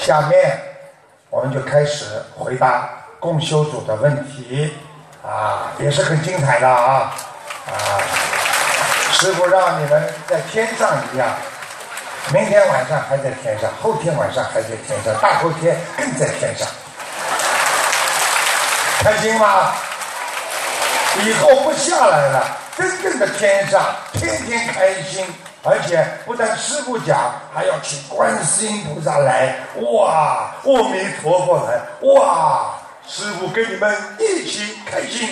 下面我们就开始回答共修组的问题啊，也是很精彩的啊啊！师傅让你们在天上一样，明天晚上还在天上，后天晚上还在天上，大后天更在天上，开心吗？以后不下来了，真正的天上，天天开心。而且不但师傅讲，还要请观世音菩萨来，哇，阿弥陀佛来，哇，师傅跟你们一起开心。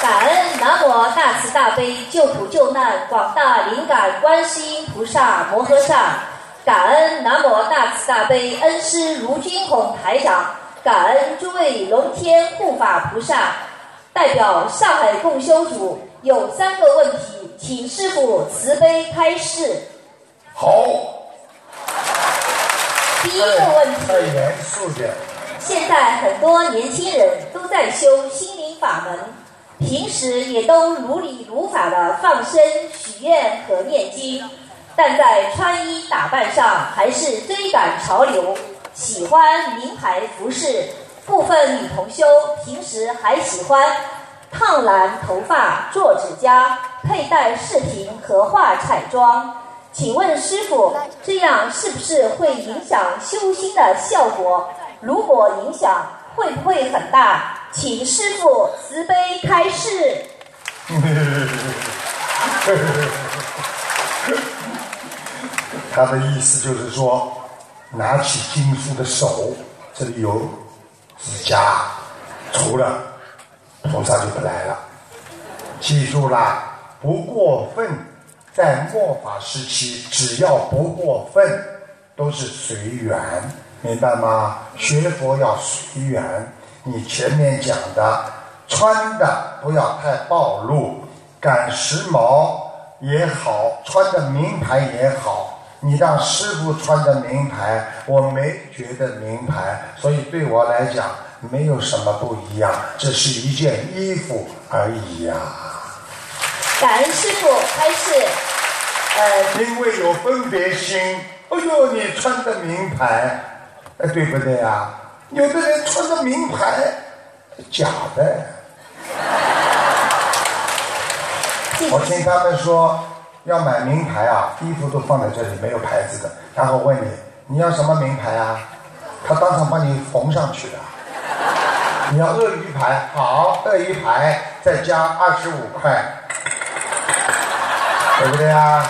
感恩南无大慈大悲救苦救难广大灵感观世音菩萨摩诃萨，感恩南无大慈大悲恩师卢军宏台长，感恩诸位龙天护法菩萨。代表上海共修组有三个问题，请师傅慈悲开示。好。第一个问题。太严肃点。现在很多年轻人都在修心灵法门，平时也都如理如法的放生、许愿和念经，但在穿衣打扮上还是追赶潮流，喜欢名牌服饰。部分女同修平时还喜欢烫染头发、做指甲、佩戴饰品和化彩妆。请问师傅，这样是不是会影响修心的效果？如果影响，会不会很大？请师傅慈悲开示。他的意思就是说，拿起经书的手，这里有。指甲，除了菩萨就不来了。记住了，不过分。在末法时期，只要不过分，都是随缘，明白吗？学佛要随缘。你前面讲的，穿的不要太暴露，赶时髦也好，穿的名牌也好。你让师傅穿的名牌，我没觉得名牌，所以对我来讲没有什么不一样，这是一件衣服而已呀。感恩师傅开始，呃，因为有分别心。哎呦，你穿的名牌，哎，对不对呀？有的人穿的名牌，假的。我听他们说。要买名牌啊，衣服都放在这里，没有牌子的。然后问你，你要什么名牌啊？他当场帮你缝上去的。你要鳄鱼牌，好，鳄鱼牌再加二十五块，对不对啊？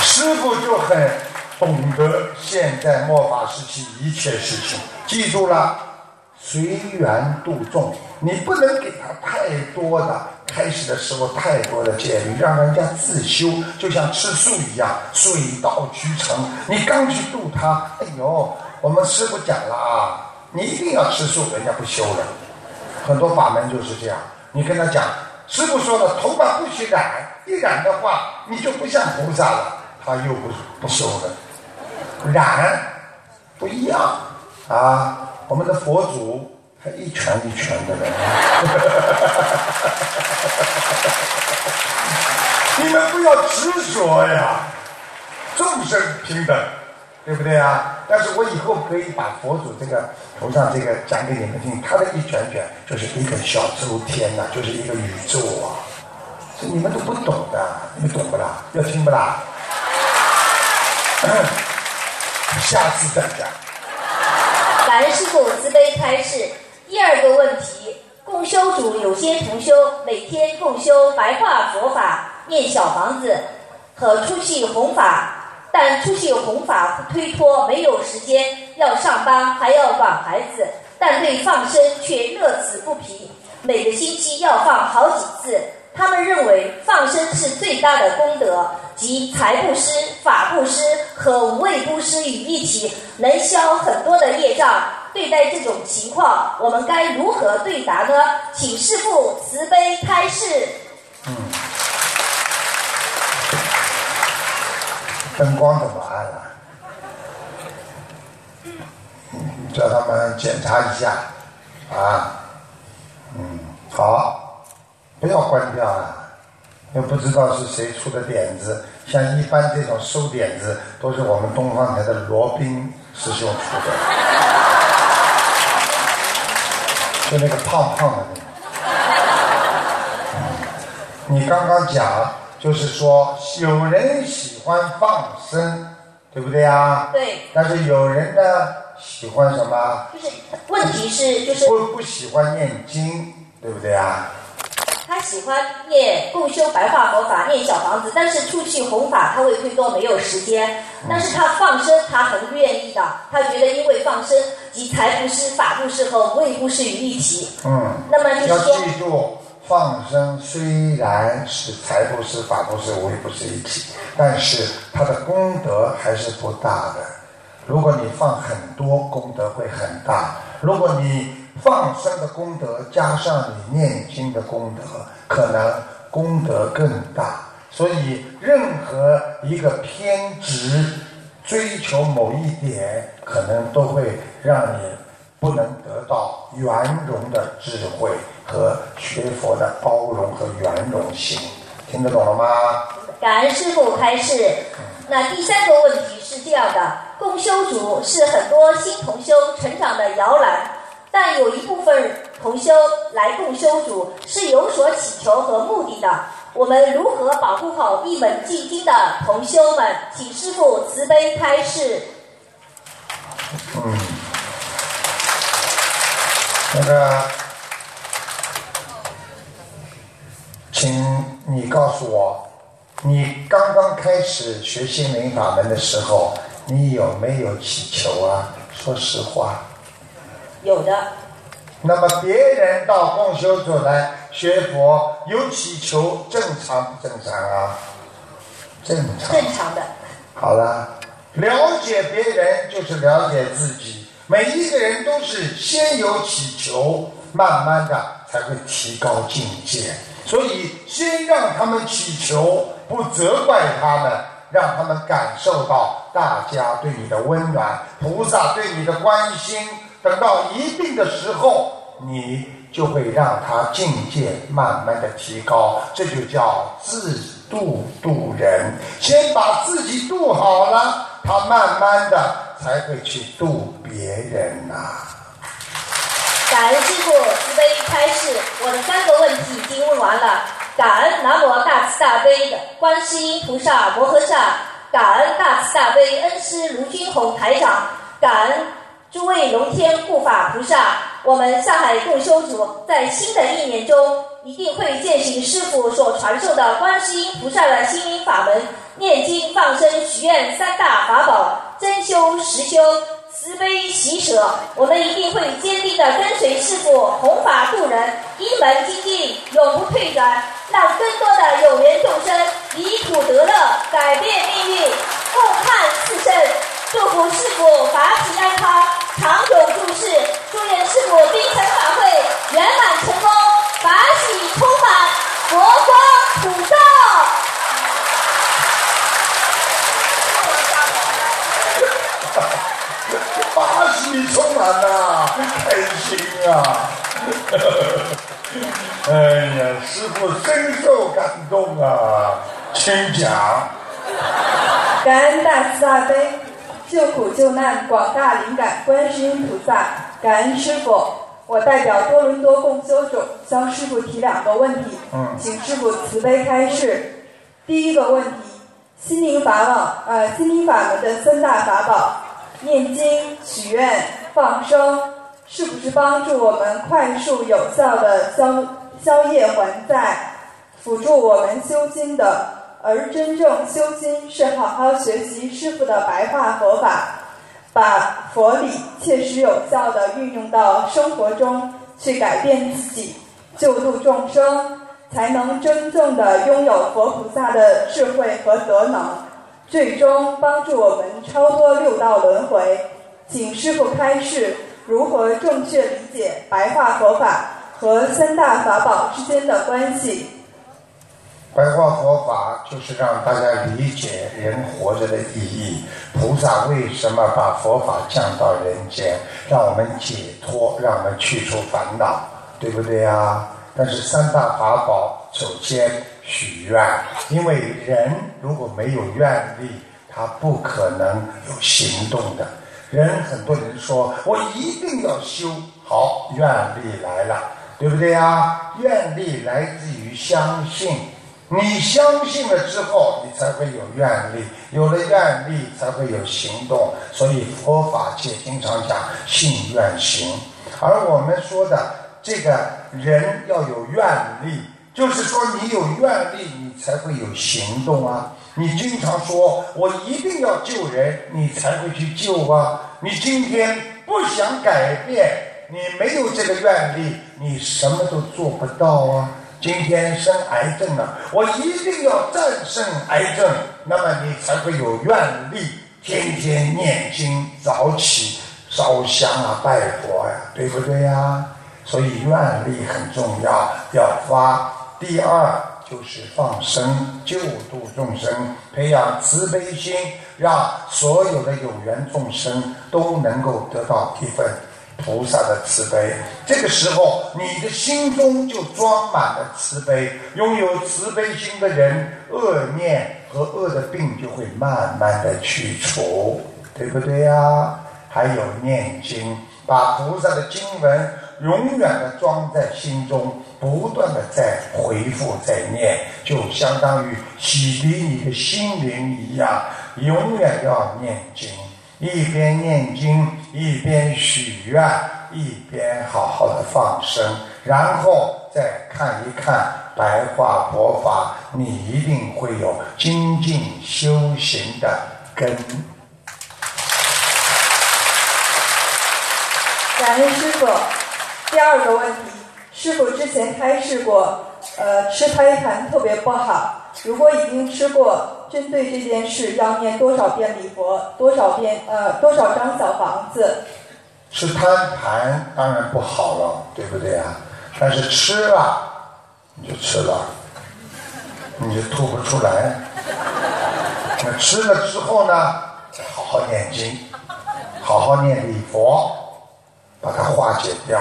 师傅就很懂得现在末法时期一切事情，记住了。随缘度众，你不能给他太多的开始的时候太多的戒律，让人家自修，就像吃素一样，水到渠成。你刚去度他，哎呦，我们师傅讲了啊，你一定要吃素，人家不修了。很多法门就是这样，你跟他讲，师傅说了，头发不许染，一染的话，你就不像菩萨了，他又不不修了。染不一样啊。我们的佛祖还一拳一拳的呢，你们不要执着呀，众生平等，对不对啊？但是我以后可以把佛祖这个头上这个讲给你们听，他的一拳拳就是一个小周天呐，就是一个宇宙啊，这你们都不懂的，你们懂不啦？要听不啦？下次再讲。感恩师傅慈悲开示。第二个问题，共修组有些同修每天共修白话佛法、念小房子和出去弘法，但出去弘法不推脱，没有时间，要上班还要管孩子，但对放生却乐此不疲，每个星期要放好几次。他们认为放生是最大的功德，即财布施、法布施和无畏布施于一起，能消很多的业障。对待这种情况，我们该如何对答呢？请师父慈悲开示。嗯。灯光怎么暗了？叫他们检查一下啊。嗯，好。不要关掉啊！又不知道是谁出的点子。像一般这种馊点子，都是我们东方台的罗宾师兄出的，就那个胖胖的那个。你刚刚讲，就是说有人喜欢放生，对不对啊？对。但是有人呢，喜欢什么？就是问题是，就是不不喜欢念经，对不对啊？他喜欢念共修白话佛法，念小房子，但是出去弘法他会推脱，没有时间。但是他放生，他很愿意的。他觉得因为放生集财布施、法布施和无畏布施于一体。嗯。那么就是说。要记住。放生虽然是财布施、法布施、无为布施一体，但是他的功德还是不大的。如果你放很多，功德会很大；如果你放生的功德加上你念经的功德，可能功德更大。所以，任何一个偏执追求某一点，可能都会让你不能得到圆融的智慧。和学佛的包容和圆融性，听得懂了吗？感恩师父开示。那第三个问题是这样的：共修组是很多新同修成长的摇篮，但有一部分同修来共修组是有所祈求和目的的。我们如何保护好一门进京的同修们？请师父慈悲开示。嗯，那个。请你告诉我，你刚刚开始学心灵法门的时候，你有没有祈求啊？说实话，有的。那么别人到共修组来学佛，有祈求正常不正常啊？正常。正常的。好了，了解别人就是了解自己。每一个人都是先有祈求，慢慢的才会提高境界。所以，先让他们祈求，不责怪他们，让他们感受到大家对你的温暖，菩萨对你的关心。等到一定的时候，你就会让他境界慢慢的提高。这就叫自度度人。先把自己度好了，他慢慢的才会去度别人呐。感恩师父慈悲开示，我的三个问题已经问完了。感恩南无大慈大悲的观世音菩萨摩诃萨，感恩大慈大悲恩师卢军宏台长，感恩诸位龙天护法菩萨。我们上海共修组在新的一年中一定会践行师父所传授的观世音菩萨的心灵法门，念经放生许愿三大法宝，真修实修。慈悲喜舍，我们一定会坚定地跟随师父弘法度人，一门精进，永不退转，让更多的有缘众生离苦得乐，改变命运，共看四圣。祝福师父法喜安康，长久住世。祝愿师父冰城法会圆满成功，法喜充满，佛光普照。法喜充满呐，开心啊！哎呀，师傅深受感动啊，请讲。感恩大慈大悲、救苦救难广大灵感观世音菩萨，感恩师傅。我代表多伦多共修组向师傅提两个问题，请师傅慈悲开示。第一个问题，心灵法网，呃，心灵法门的三大法宝。念经、许愿、放生，是不是帮助我们快速有效的消消业还债，辅助我们修心的？而真正修心是好好学习师傅的白话佛法，把佛理切实有效的运用到生活中，去改变自己，救度众生，才能真正的拥有佛菩萨的智慧和德能。最终帮助我们超脱六道轮回，请师傅开示如何正确理解白话佛法和三大法宝之间的关系。白话佛法就是让大家理解人活着的意义，菩萨为什么把佛法降到人间，让我们解脱，让我们去除烦恼，对不对呀？但是三大法宝，首先。许愿，因为人如果没有愿力，他不可能有行动的。人很多人说我一定要修，好愿力来了，对不对呀？愿力来自于相信。你相信了之后，你才会有愿力，有了愿力才会有行动。所以佛法界经常讲信愿行，而我们说的这个人要有愿力，就是说你有愿力，你才会有行动啊。你经常说我一定要救人，你才会去救啊。你今天不想改变，你没有这个愿力，你什么都做不到啊。今天生癌症了，我一定要战胜癌症，那么你才会有愿力，天天念经、早起、烧香啊、拜佛呀，对不对呀？所以愿力很重要，要发。第二就是放生，救度众生，培养慈悲心，让所有的有缘众生都能够得到一份。菩萨的慈悲，这个时候你的心中就装满了慈悲。拥有慈悲心的人，恶念和恶的病就会慢慢的去除，对不对呀？还有念经，把菩萨的经文永远的装在心中，不断的在回复在念，就相当于洗涤你的心灵一样，永远要念经。一边念经，一边许愿，一边好好的放生，然后再看一看白话佛法，你一定会有精进修行的根。感恩师傅。第二个问题，师傅之前开示过，呃，吃胎盘特别不好。如果已经吃过，针对这件事要念多少遍礼佛，多少遍呃多少张小房子？吃胎盘当然不好了，对不对啊？但是吃了你就吃了，你就吐不出来。那吃了之后呢，再好好念经，好好念礼佛，把它化解掉。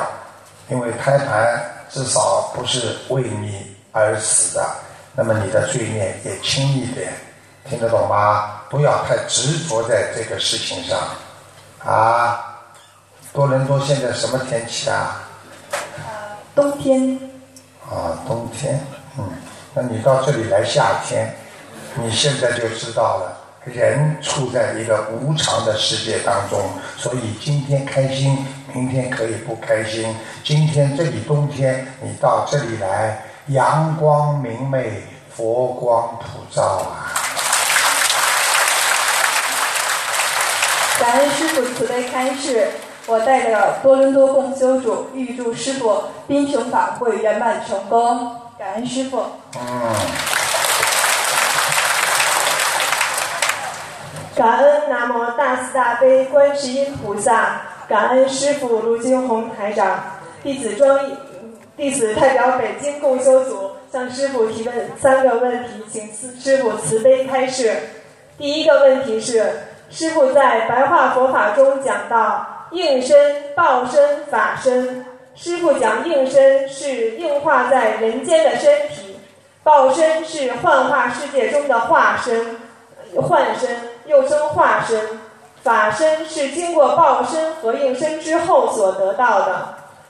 因为胎盘至少不是为你而死的。那么你的罪孽也轻一点，听得懂吗？不要太执着在这个事情上，啊！多伦多现在什么天气啊？冬天。啊，冬天，嗯，那你到这里来夏天，你现在就知道了，人处在一个无常的世界当中，所以今天开心，明天可以不开心。今天这里冬天，你到这里来。阳光明媚，佛光普照啊！感恩师傅慈悲开示，我代表多伦多共修组预祝师傅冰城法会圆满成功。感恩师傅。嗯。感恩南无大慈大悲观世音菩萨，感恩师傅卢金红台长，弟子庄。弟子代表北京共修组向师傅提问三个问题，请师师傅慈悲开示。第一个问题是，师傅在白话佛法中讲到应身、报身、法身。师傅讲应身是应化在人间的身体，报身是幻化世界中的化身、幻身，又称化身。法身是经过报身和应身之后所得到的。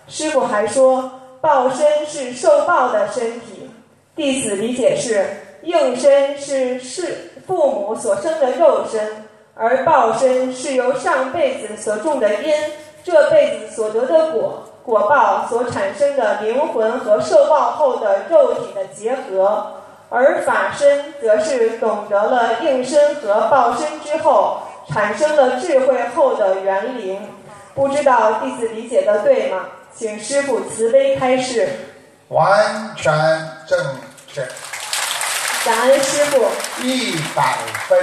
师傅还说。报身是受报的身体，弟子理解是应身是是父母所生的肉身，而报身是由上辈子所种的因，这辈子所得的果果报所产生的灵魂和受报后的肉体的结合，而法身则是懂得了应身和报身之后，产生了智慧后的园林。不知道弟子理解的对吗？请师傅慈悲开示，完全正确。感恩师傅，一百分。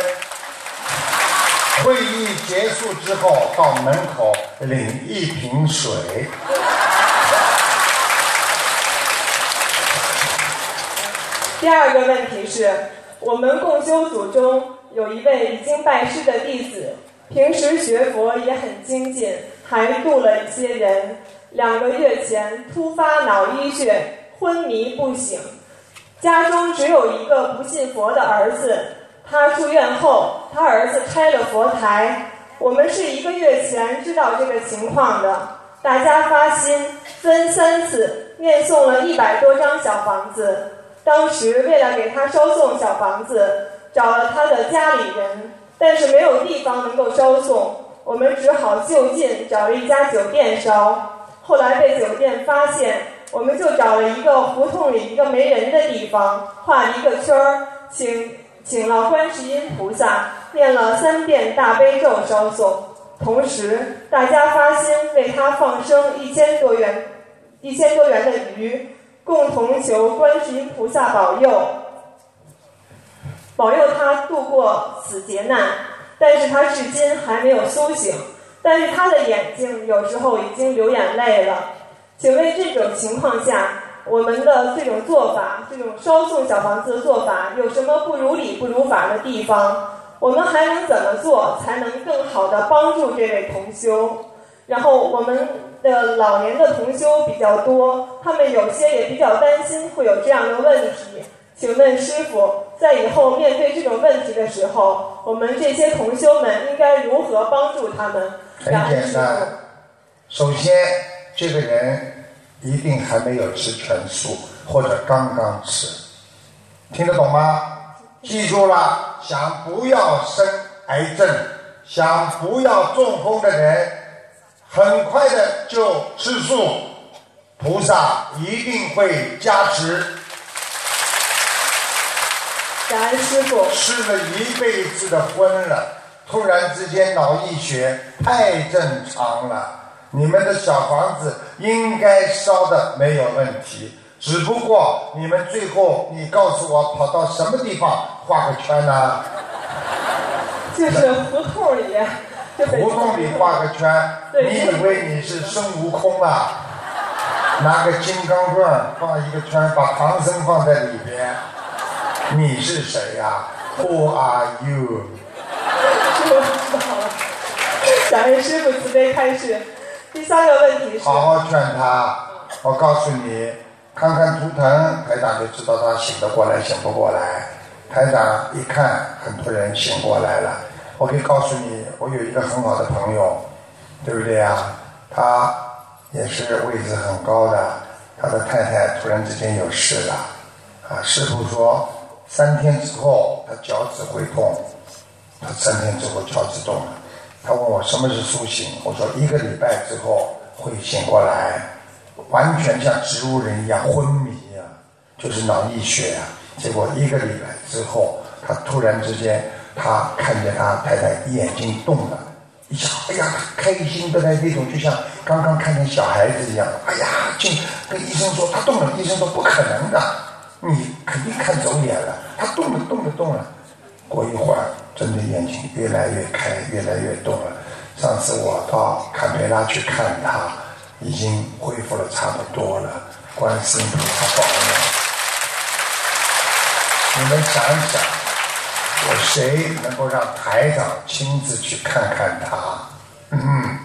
会议结束之后，到门口领一瓶水。第二个问题是，我们共修组中有一位已经拜师的弟子，平时学佛也很精进，还度了一些人。两个月前突发脑溢血，昏迷不醒，家中只有一个不信佛的儿子。他住院后，他儿子开了佛台。我们是一个月前知道这个情况的，大家发心分三次念诵了一百多张小房子。当时为了给他烧送小房子，找了他的家里人，但是没有地方能够烧送，我们只好就近找了一家酒店烧。后来被酒店发现，我们就找了一个胡同里一个没人的地方，画了一个圈儿，请请了观世音菩萨，念了三遍大悲咒烧送。同时，大家发心为他放生一千多元一千多元的鱼，共同求观世音菩萨保佑，保佑他度过此劫难。但是他至今还没有苏醒。但是他的眼睛有时候已经流眼泪了，请问这种情况下，我们的这种做法，这种烧送小房子的做法，有什么不如理不如法的地方？我们还能怎么做才能更好的帮助这位同修？然后我们的老年的同修比较多，他们有些也比较担心会有这样的问题。请问师傅，在以后面对这种问题的时候，我们这些同修们应该如何帮助他们？很简单，首先这个人一定还没有吃全素，或者刚刚吃，听得懂吗？记住了，想不要生癌症，想不要中风的人，很快的就吃素，菩萨一定会加持。感恩师傅。吃了一辈子的荤了，突然之间脑溢血，太正常了。你们的小房子应该烧的没有问题，只不过你们最后你告诉我跑到什么地方画个圈呢？就是胡同里，胡同里画个圈，你以为你是孙悟空啊？拿个金刚钻放一个圈，把唐僧放在里边。你是谁呀、w h o are you？师傅知道了。感恩师傅慈悲开示。第三个问题是，好好劝他。我告诉你，看看图腾，台长就知道他醒得过来，醒不过来。台长一看，很多人醒过来了。我可以告诉你，我有一个很好的朋友，对不对呀？他也是位置很高的，他的太太突然之间有事了，啊，师傅说三天之后他脚趾会痛，他三天之后脚趾动了。他问我什么是苏醒，我说一个礼拜之后会醒过来，完全像植物人一样昏迷呀、就是脑溢血呀、结果一个礼拜之后，他突然之间，他看见他太太眼睛动了，一下，哎呀，开心的那种，就像刚刚看见小孩子一样，哎呀，就跟医生说他动了，医生说不可能的，你肯定看走眼了，他动了，动了，动了。过一会儿，真的眼睛越来越开，越来越动了。上次我到坎培拉去看他，已经恢复了差不多了。观世音菩萨保佑。你们想想，有谁能够让台长亲自去看看他？嗯，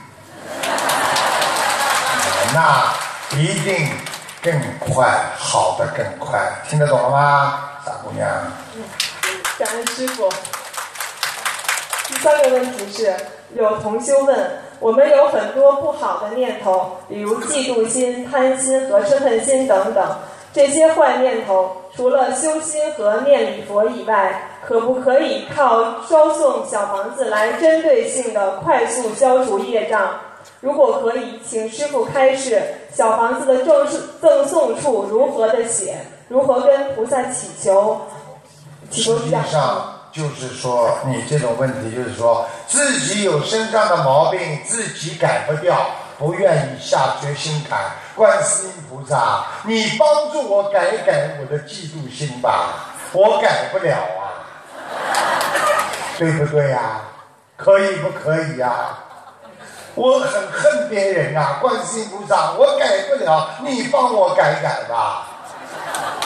那一定更快，好的更快。听得懂了吗，傻姑娘？感恩师傅。第三个问题是，有同修问，我们有很多不好的念头，比如嫉妒心、贪心和嗔恨心等等。这些坏念头，除了修心和念礼佛以外，可不可以靠烧送小房子来针对性的快速消除业障？如果可以，请师傅开示小房子的赠赠送处如何的写，如何跟菩萨祈求？祈求实际。上就是说，你这种问题就是说自己有身上的毛病，自己改不掉，不愿意下决心改。观世音菩萨，你帮助我改一改我的嫉妒心吧，我改不了啊，对不对呀、可以不可以呀、我很恨别人啊，观世音菩萨，我改不了，你帮我改改吧。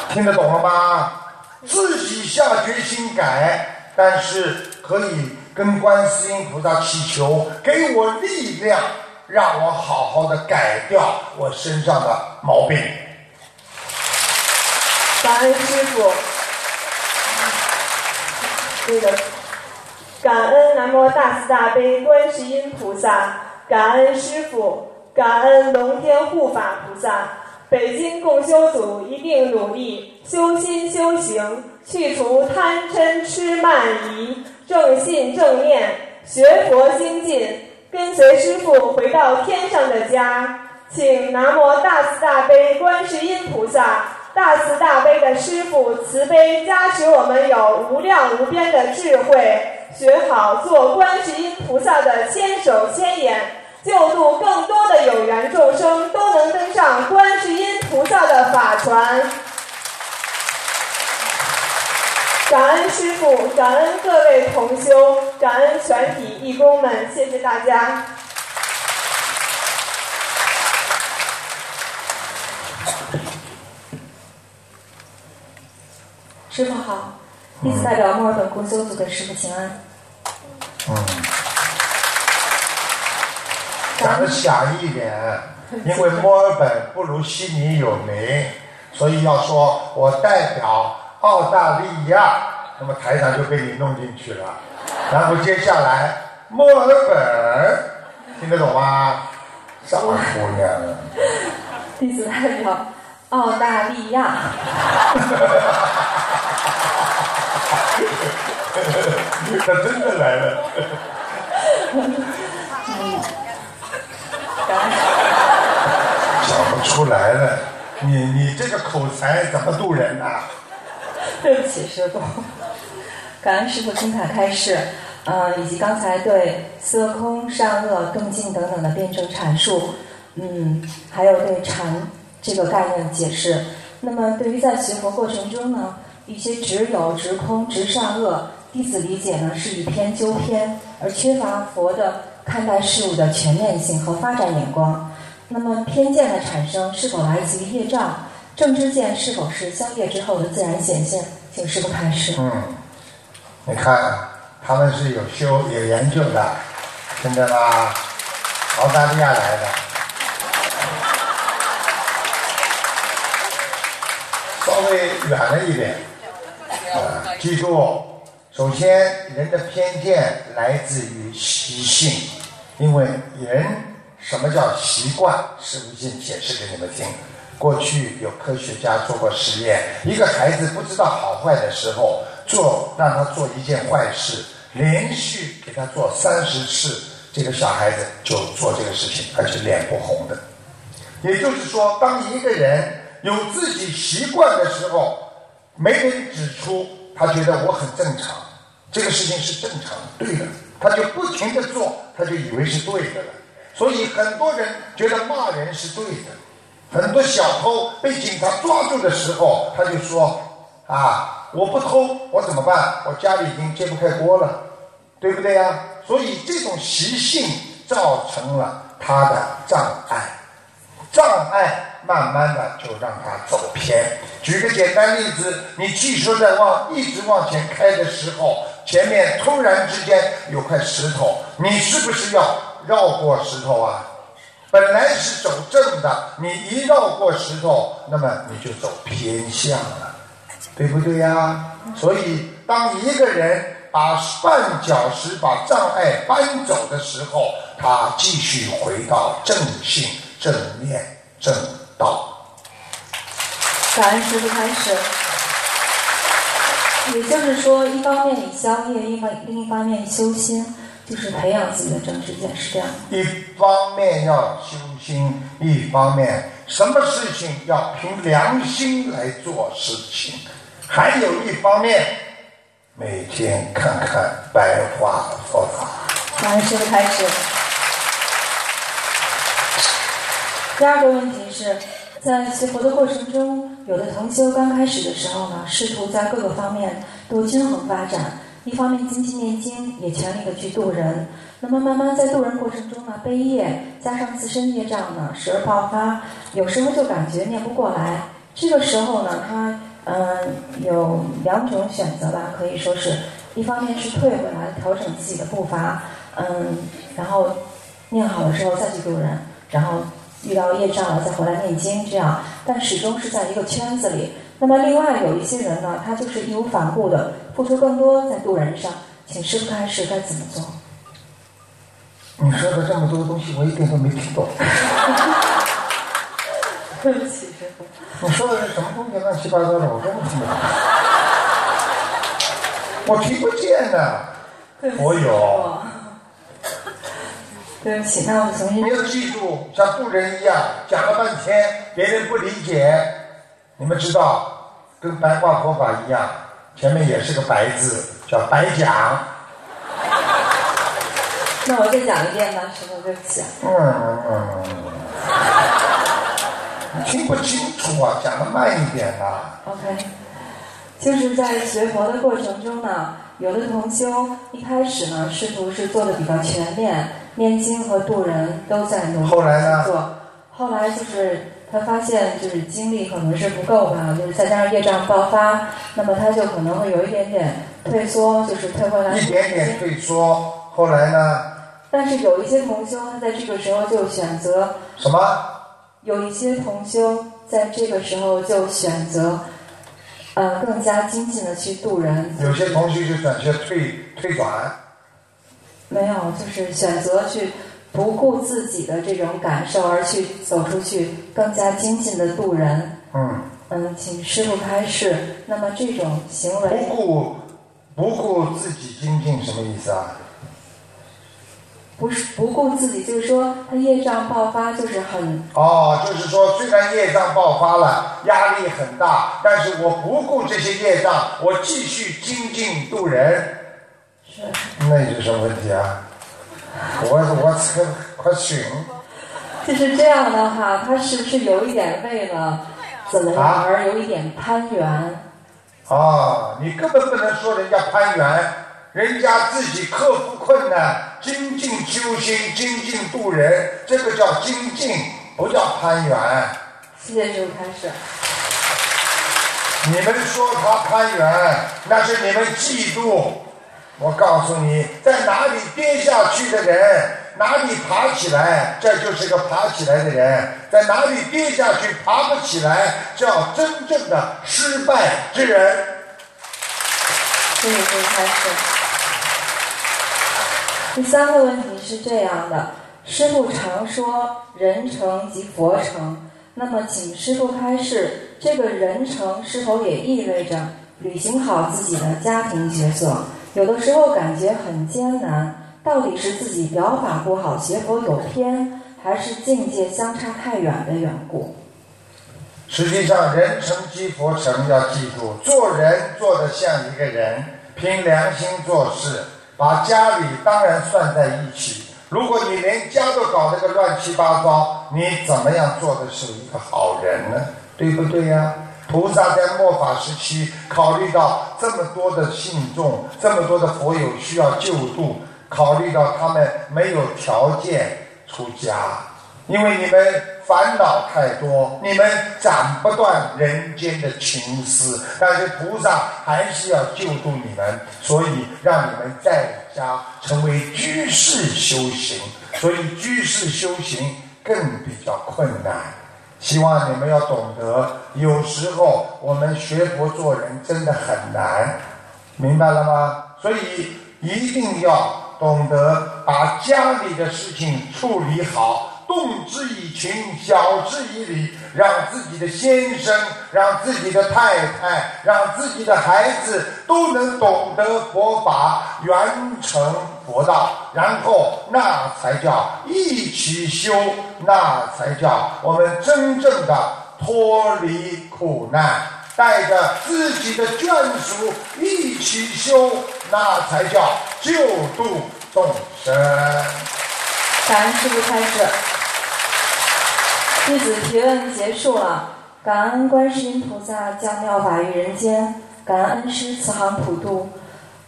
听得懂了吗？自己下决心改，但是可以跟观世音菩萨祈求，给我力量，让我好好的改掉我身上的毛病。感恩师傅。那个，感恩南无大慈大悲观世音菩萨，感恩师傅，感恩龙天护法菩萨。北京共修组一定努力修心修行，去除贪嗔痴慢疑，正信正念，学佛精进，跟随师傅回到天上的家。请南无大慈大悲观世音菩萨。大慈大悲的师父慈悲加持我们有无量无边的智慧，学好做观世音菩萨的千手千眼，救度更多的有缘众生都能登上观世音菩萨的法船。感恩师父，感恩各位同修，感恩全体义工们，谢谢大家。师傅好，弟子代表墨尔本共修组给师傅请安。嗯，讲的响一点，因为墨尔本不如悉尼有名，所以要说我代表澳大利亚，那么台长就被你弄进去了。然后接下来墨尔本，听得懂吗？傻姑娘。弟子代表澳大利亚。他真的来了。想不出来了，你你这个口才怎么渡人呐？对不起，师傅。感恩师傅精彩开示，呃，以及刚才对色空、善恶、动静等等的辩证阐述，嗯，还有对禅这个概念的解释。那么，对于在学佛过程中呢，一些执有、执空、执善恶。弟子理解呢，是以偏纠偏，而缺乏佛的看待事物的全面性和发展眼光。那么偏见的产生是否来自于业障？正知见是否是消业之后的自然显现？请师傅开始。嗯，你看他们是有修有研究的，听见吗？澳大利亚来的，稍微远了一点，啊，记住。首先，人的偏见来自于习性，因为人什么叫习惯？是无性解释给你们听。过去有科学家做过实验，一个孩子不知道好坏的时候，做让他做一件坏事，连续给他做三十次，这个小孩子就做这个事情，而且脸不红的。也就是说，当一个人有自己习惯的时候，没人指出。他觉得我很正常，这个事情是正常对的，他就不停的做，他就以为是对的了。所以很多人觉得骂人是对的，很多小偷被警察抓住的时候，他就说：“啊，我不偷，我怎么办？我家里已经揭不开锅了，对不对呀？”所以这种习性造成了他的障碍，障碍。慢慢的就让他走偏。举个简单例子，你汽车在往一直往前开的时候，前面突然之间有块石头，你是不是要绕过石头啊？本来是走正的，你一绕过石头，那么你就走偏向了，对不对呀？所以，当一个人把绊脚石、把障碍搬走的时候，他继续回到正性、正念、正。道，感恩师傅开始。也就是说，一方面你消业，一方另一方面修心，就是培养自己的正知见，是这样。一方面要修心，一方面什么事情要凭良心来做事情，还有一方面每天看看白话佛法。感恩师傅开始。第二个问题是，在学佛的过程中，有的同修刚开始的时候呢，试图在各个方面都均衡发展，一方面精进念经，也全力的去度人。那么慢慢在度人过程中呢，悲业加上自身业障呢，时而爆发，有时候就感觉念不过来。这个时候呢，他嗯有两种选择吧，可以说是一方面是退回来调整自己的步伐，嗯，然后念好了之后再去度人，然后。遇到业障了，再回来念经，这样，但始终是在一个圈子里。那么另外有一些人呢，他就是义无反顾的付出更多在渡人上，请师傅开始该怎么做？你说的这么多东西，我一点都没听懂。对不起，师傅。你说的是什么东西？乱七八糟的，我根本听不懂。我听不见呢。我有。对不起，那我重新。你要记住，像渡人一样，讲了半天，别人不理解。你们知道，跟白话佛法一样，前面也是个白字，叫白讲。那我再讲一遍吧，师傅，对不起。嗯嗯嗯。听不清楚啊，讲的慢一点啊。OK，就是在学佛的过程中呢，有的同修一开始呢，师傅是做的比较全面，念经和度人都在努力后来呢？做。后来就是他发现，就是精力可能是不够吧，就是再加上业障爆发，那么他就可能会有一点点退缩，就是退回来。一点点退缩，后来呢？但是有一些同修，他在这个时候就选择什么？有一些同修在这个时候就选择，呃，更加精进的去渡人。有些同学就选择退退转。没有，就是选择去不顾自己的这种感受而去走出去，更加精进的渡人。嗯。嗯，请师傅开示。那么这种行为。不顾不顾自己精进什么意思啊？不是不顾自己，就是说他业障爆发，就是很哦，就是说虽然业障爆发了，压力很大，但是我不顾这些业障，我继续精进度人。是。那有什么问题啊？我我快快醒。就是这样的哈，他是不是有一点为了怎么样而有一点攀缘？啊，你根本不能说人家攀缘。人家自己克服困难，精进修心，精进度人，这个叫精进，不叫攀缘。谢谢师傅开始。你们说他攀缘，那是你们嫉妒。我告诉你，在哪里跌下去的人，哪里爬起来，这就是个爬起来的人；在哪里跌下去爬不起来，叫真正的失败之人。谢谢师傅开始。第三个问题是这样的：师傅常说人成即佛成，那么请师傅开示，这个人成是否也意味着履行好自己的家庭角色？有的时候感觉很艰难，到底是自己表法不好，学佛有偏，还是境界相差太远的缘故？实际上，人成即佛成，要记住，做人做得像一个人，凭良心做事。把家里当然算在一起。如果你连家都搞得个乱七八糟，你怎么样做的是一个好人呢？对不对呀？菩萨在末法时期，考虑到这么多的信众，这么多的佛友需要救度，考虑到他们没有条件出家，因为你们。烦恼太多，你们斩不断人间的情丝，但是菩萨还是要救度你们，所以让你们在家成为居士修行，所以居士修行更比较困难。希望你们要懂得，有时候我们学佛做人真的很难，明白了吗？所以一定要懂得把家里的事情处理好。动之以情，晓之以理，让自己的先生，让自己的太太，让自己的孩子都能懂得佛法，圆成佛道，然后那才叫一起修，那才叫我们真正的脱离苦难，带着自己的眷属一起修，那才叫救度众生。感恩师父开始。弟子提问结束了，感恩观世音菩萨降妙法于人间，感恩恩师慈航普渡。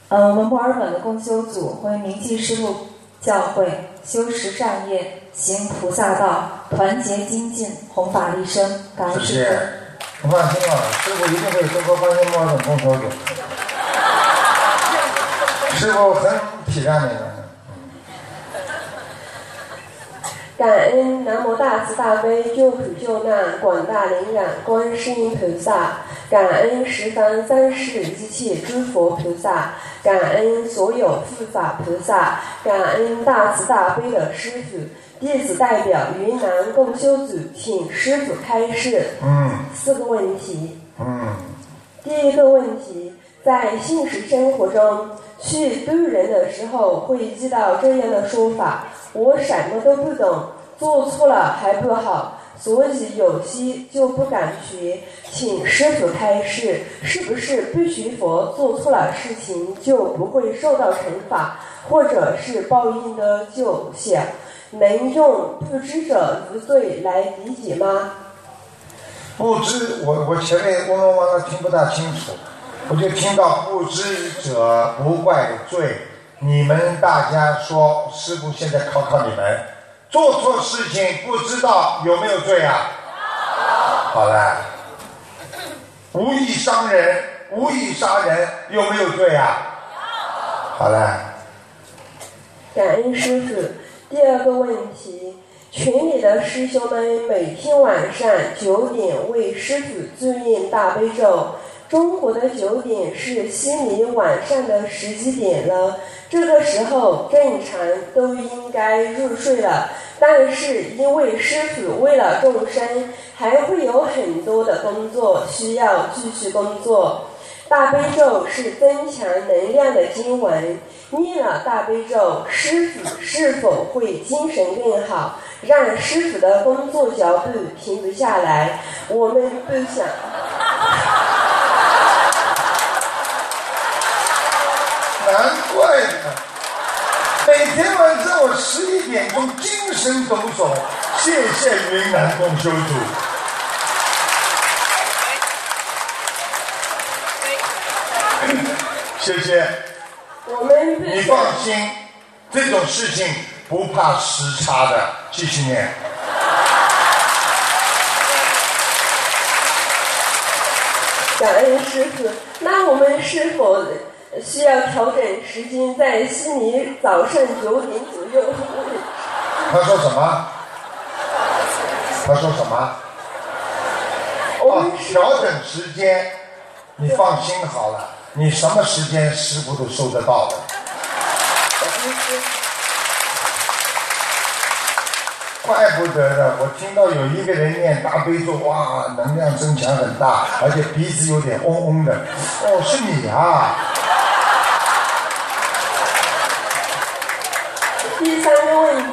嗯，我们墨尔本的共修组会铭记师父教诲，修十善业，行菩萨道，团结精进，弘法利生。感恩师父。放心啊，师父一定会多多关心墨尔本共修组。师父很体谅你们。感恩南无大慈大悲救苦救难广大灵感观世音菩萨，感恩十方三世一切诸佛菩萨，感恩所有护法菩萨，感恩大慈大悲的师傅。弟子代表云南共修组，请师傅开示。嗯四个问题。嗯，第一个问题，在现实生活中去渡人的时候，会遇到这样的说法：“我什么都不懂，做错了还不好，所以有些就不敢学。”请师傅开示，是不是不学佛，做错了事情就不会受到惩罚，或者是报应的就小？能用不知者无罪来理解吗？不知我我前面嗡嗡嗡的听不大清楚，我就听到不知者不怪罪。你们大家说，师傅现在考考你们，做错事情不知道有没有罪啊？好了，无意伤人，无意杀人，有没有罪啊？好了，感恩师傅。第二个问题，群里的师兄们每天晚上九点为师傅注念大悲咒。中国的九点是悉尼晚上的十几点了，这个时候正常都应该入睡了。但是因为师傅为了众生，还会有很多的工作需要继续工作。大悲咒是增强能量的经文，念了大悲咒，师傅是否会精神更好，让师傅的工作脚步停不下来？我们不想。难怪呢，每我十一点钟精神抖擞，谢谢云南共修组。谢谢，我们你放心，这种事情不怕时差的，继续念。感恩师傅。那我们是否需要调整时间，在悉尼早上九点左右？他说什么？他说什么？哦调整时间，你放心好了，你什么时间师傅都收得到的。怪不得呢，我听到有一个人念大悲咒，哇，能量增强很大，而且鼻子有点嗡嗡的。哦，是你啊！第三个问题，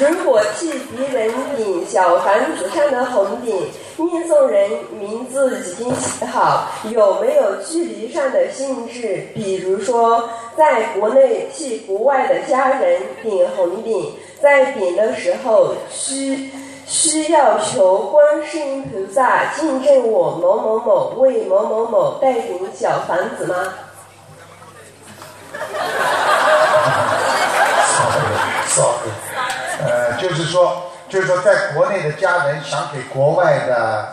如果替别人顶小房子上的红顶，念诵人名字已经写好，有没有距离上的限制？比如说，在国内替国外的家人顶红顶，在顶的时候需需要求观世音菩萨见证我某某某为某某某带顶小房子吗？Sorry，呃，就是说，就是说，在国内的家人想给国外的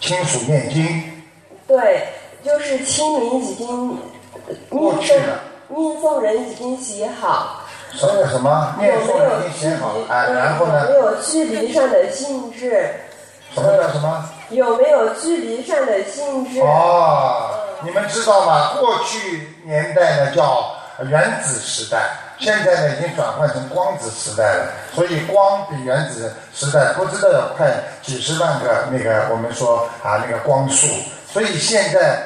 亲属念经，对，就是清明已经念诵过去了念诵人已经写好，什么什么念诵人已经写好了，然后呢没？有距离上的性质？什么叫什么？有没有距离上的性质？哦，你们知道吗？过去年代呢叫原子时代，现在呢已经转换成光子时代了。所以光比原子时代不知道要快几十万个那个我们说啊那个光速。所以现在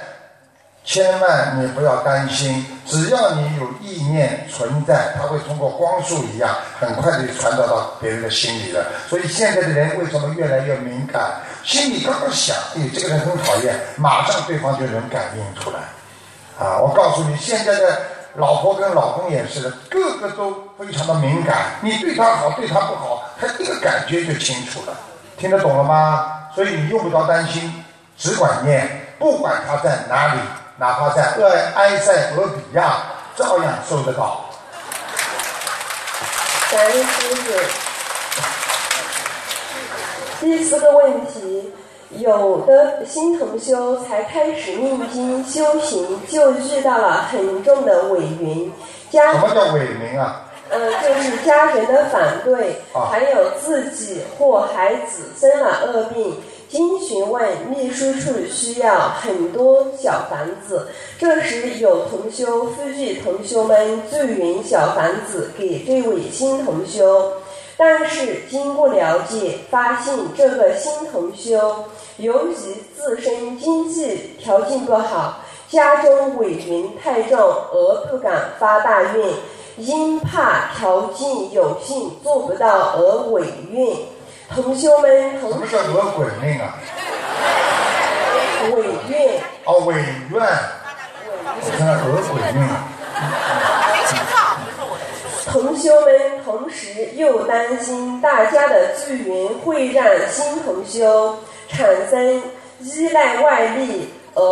千万你不要担心，只要你有意念存在，它会通过光速一样，很快的就传导到别人的心里了。所以现在的人为什么越来越敏感？心里刚刚想，哎，这个人很讨厌，马上对方就能感应出来。啊，我告诉你，现在的老婆跟老公也是的，个个都非常的敏感。你对他好，对他不好，他一个感觉就清楚了。听得懂了吗？所以你用不着担心，只管念，不管他在哪里，哪怕在埃埃塞俄比亚，照样收得到。感恩师傅。第四个问题，有的新同修才开始念经修行，就遇到了很重的伪云，家什么叫伪云啊？呃，就是家人的反对，啊还有自己或孩子生了恶病，经询问秘书处需要很多小房子，这时有同修呼吁同修们助云小房子给这位新同修，但是经过了解，发现这个新同修由于自身经济条件不好，家中委员太重而不敢发大愿。因怕条件有限做不到而违愿，同修们什么叫恶鬼命啊？违愿，哦，违愿，我看到恶鬼命啊。同修们同时又担心大家的助缘会让新同修产生依赖外力而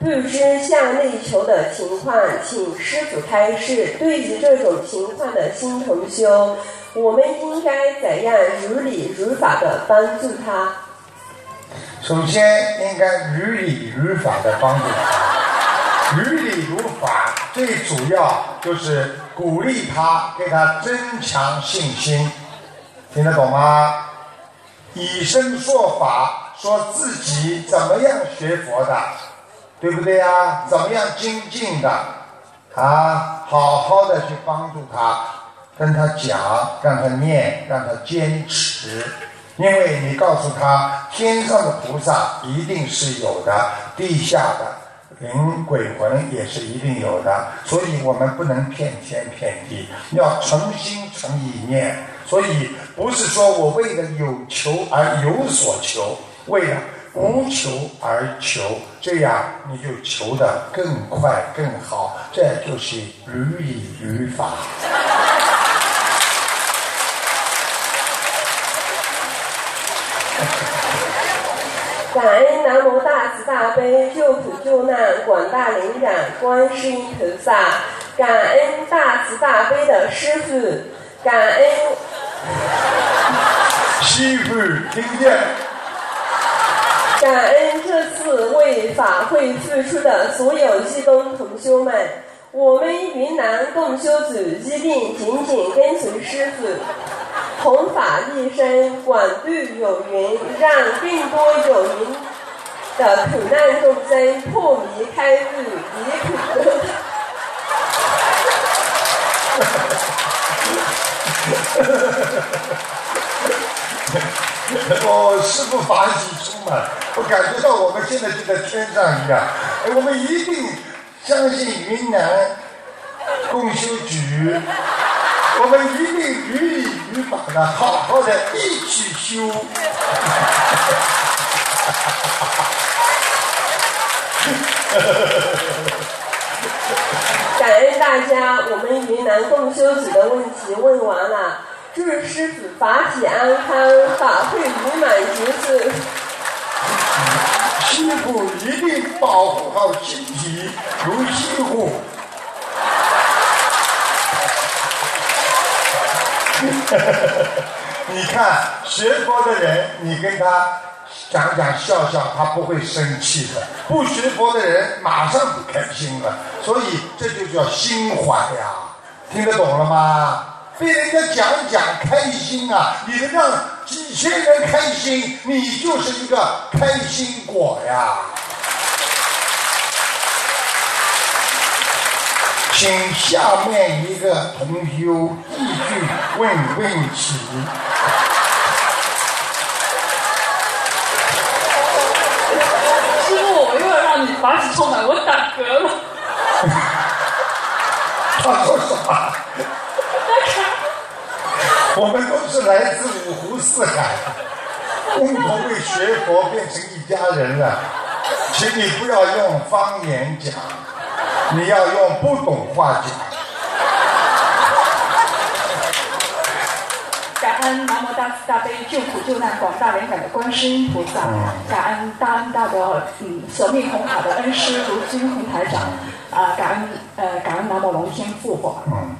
不不知向内求的情况，请师傅开示。对于这种情况的新同修，我们应该怎样如理如法的帮助他？首先应该如理如法的帮助他，如理如法，最主要就是鼓励他，给他增强信心，听得懂吗？以身说法，说自己怎么样学佛的，对不对呀？怎么样精进的，啊，好好的去帮助他，跟他讲，让他念，让他坚持。因为你告诉他，天上的菩萨一定是有的，地下的灵鬼魂也是一定有的，所以我们不能骗天骗地，要诚心诚意念。所以不是说我为了有求而有所求，为了无求而求，这样你就求得更快更好，这就是如理如法。感恩南无大慈大悲救苦救难广大灵感观世音菩萨，感恩大慈大悲的师傅，感恩媳妇听见？感恩这次为法会付出的所有义工同修们，我们云南共修组一定紧紧跟随师傅，弘法利生，广度有缘，让更多有缘的苦难众生破迷开悟，离苦得乐。我师父法喜充满，我感觉到我们现在就在天上一样。哎，我们一定相信云南共修局，我们一定如理如法的，好好的一起修。感恩大家，我们云南共修组的问题问完了，祝师傅法体安康，法会圆满结束。师傅一定保护好身体，如西湖。你看学佛的人，你跟他讲讲笑笑，他不会生气的；不学佛的人，马上不开心了。所以这就叫心怀呀，听得懂了吗？被人家讲讲开心啊，你能让几千人开心，你就是一个开心果呀。请下面一个同修继续问问题。师傅，我又要让你法喜充满，我打嗝了。他说什么？我们都是来自五湖四海，共同为学佛变成一家人了。请你不要用方言讲，你要用不懂话讲。感恩南无大慈大悲救苦救难广大灵感的观世音菩萨，感恩大恩大德嗯舍命弘法的恩师卢军宏台长，啊、感恩呃感恩南无龙天护法。嗯。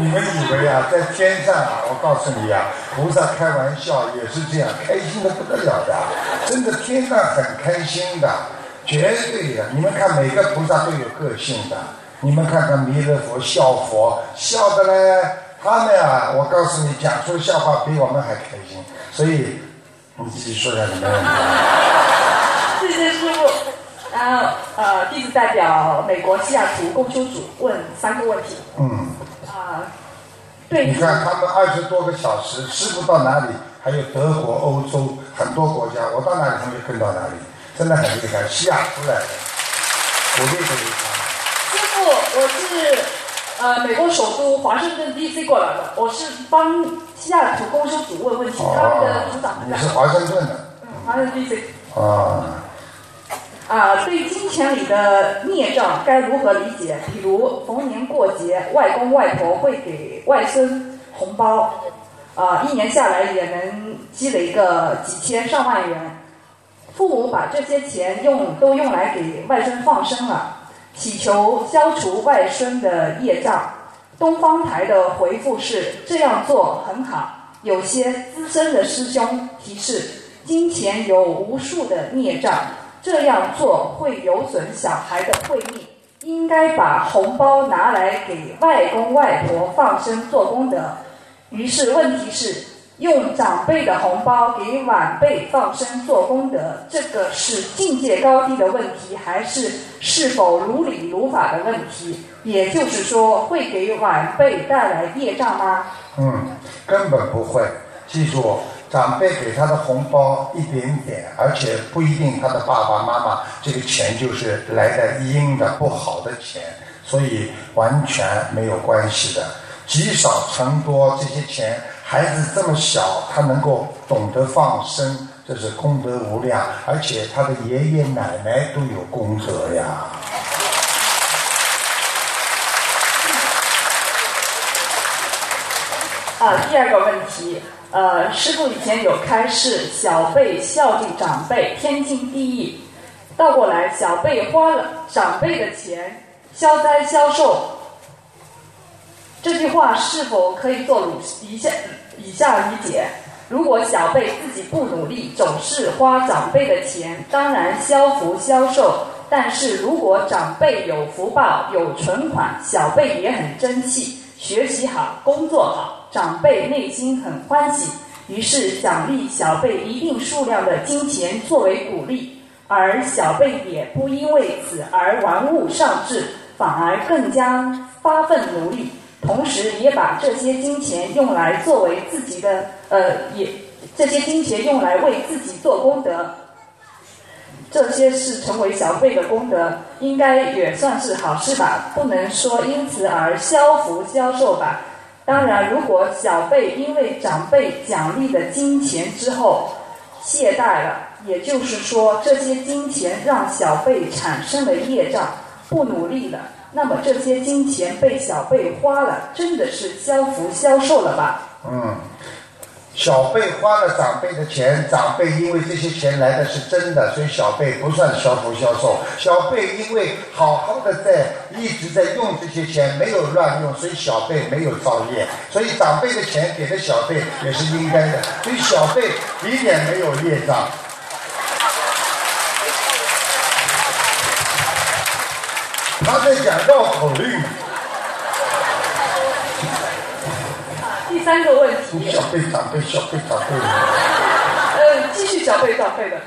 你们以为啊，在天上啊，我告诉你啊，菩萨开玩笑也是这样，开心的不得了的，真的天上很开心的。绝对的。你们看每个菩萨都有个性的，你们看看弥勒佛笑佛笑的嘞，他们啊，我告诉你，讲出笑话比我们还开心。所以你自己说下你们。谢谢师傅。然后呃，弟子代表美国西雅图共修组问三个问题。嗯。啊，对。你看他们二十多个小时，师傅到哪里？还有德国、欧洲很多国家，我到哪里他们就跟到哪里，真的很厉害。西雅图来的，鼓励鼓励他。师傅，我是呃美国首都华盛顿 D.C. 过来的，我是帮西雅图公修组问问题，他们的组长你是华盛顿的？嗯，华盛顿 D.C. 啊。啊，对金钱里的孽障该如何理解？比如逢年过节，外公外婆会给外孙红包。啊，一年下来也能积累个几千上万元。父母把这些钱用都用来给外孙放生了，祈求消除外孙的业障。东方台的回复是这样做很好。有些资深的师兄提示，金钱有无数的孽障，这样做会有损小孩的慧命，应该把红包拿来给外公外婆放生做功德。于是问题是，用长辈的红包给晚辈放生做功德，这个是境界高低的问题，还是是否如理如法的问题？也就是说，会给晚辈带来业障吗？嗯，根本不会。记住，长辈给他的红包一点点，而且不一定他的爸爸妈妈这个钱就是来的阴的不好的钱，所以完全没有关系的。积少成多，这些钱，孩子这么小，他能够懂得放生，这是功德无量，而且他的爷爷奶奶都有功德呀。啊，第二个问题，呃，师傅以前有开示，小辈孝敬长辈，天经地义。倒过来，小辈花了长辈的钱，消灾消寿。这句话是否可以做以下以下理解？如果小辈自己不努力，总是花长辈的钱，当然消福消寿。但是如果长辈有福报、有存款，小辈也很争气，学习好、工作好，长辈内心很欢喜，于是奖励小辈一定数量的金钱作为鼓励，而小辈也不因为此而玩物丧志，反而更加发奋努力。同时，也把这些金钱用来作为自己的呃，也这些金钱用来为自己做功德，这些是成为小辈的功德，应该也算是好事吧？不能说因此而消福消寿吧？当然，如果小辈因为长辈奖励的金钱之后懈怠了，也就是说这些金钱让小辈产生了业障，不努力了。那么这些金钱被小辈花了，真的是消福消寿了吧？嗯，小辈花了长辈的钱，长辈因为这些钱来的是真的，所以小辈不算消福消寿。小辈因为好好的在一直在用这些钱，没有乱用，所以小辈没有造业。所以长辈的钱给的小辈也是应该的，所以小辈一点没有业障。他在讲绕口令。三个问题。小辈长辈，小辈长辈。呃，继续小辈长辈的。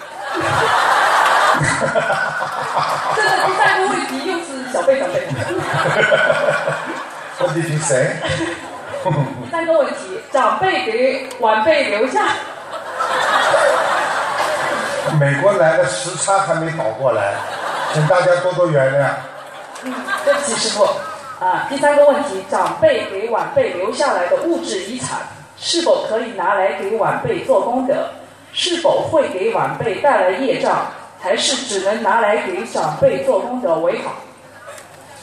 这个第三个问题又是小辈长辈。问题是谁？第三个问题，长辈给晚辈留下。美国来的时差还没倒过来，请大家多多原谅。嗯，对不起，师傅。啊，第三个问题，长辈给晚辈留下来的物质遗产，是否可以拿来给晚辈做功德？是否会给晚辈带来业障？还是只能拿来给长辈做功德为好？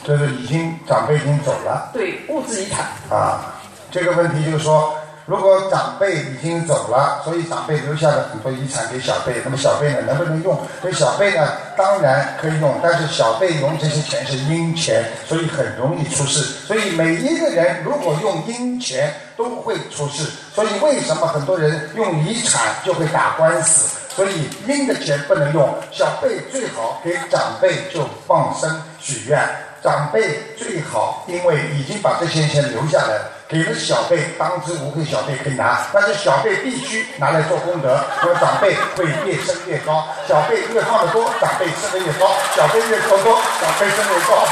这是已经长辈已经走了。对，物质遗产。啊，这个问题就是说。如果长辈已经走了，所以长辈留下了很多遗产给小辈，那么小辈呢能不能用？所以小辈呢当然可以用，但是小辈用这些钱是阴钱，所以很容易出事。所以每一个人如果用阴钱都会出事。所以为什么很多人用遗产就会打官司？所以阴的钱不能用。小辈最好给长辈就放生许愿，长辈最好，因为已经把这些钱留下来了，给了小辈当之无愧，小辈可以拿，但是小辈必须拿来做功德，因为长辈会越升越高，小辈越放得多，长辈升得越高，小辈越做多，长辈升得越高。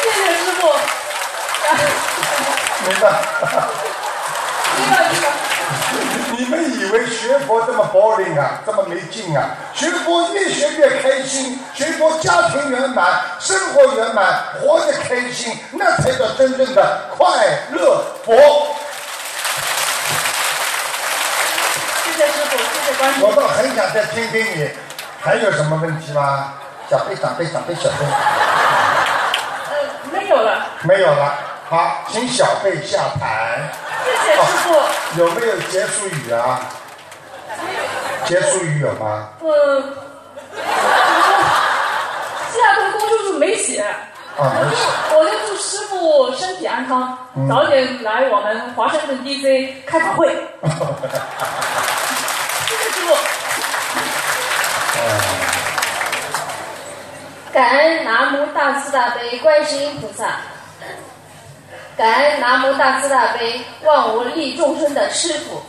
谢谢师傅。明白？听了听了。你们以为学佛这么 boring 啊，这么没劲啊？学佛越学越开心，学佛家庭圆满，生活圆满，活得开心，那才叫真正的快乐佛。谢谢师傅，谢谢关我。倒很想再听听你，还有什么问题吗？小贝、长辈、长辈、小贝，呃，没有了，没有了。好，请小贝下台。谢谢师傅。有没有结束语啊？结束语有吗？呃，下头公叔叔没写，啊，没写。我就祝师傅身体安康，早点来我们华盛顿 DC 开法会。谢谢师傅。感恩南无大慈大悲观世音菩萨，感恩南无大慈大悲万无利众生的师傅。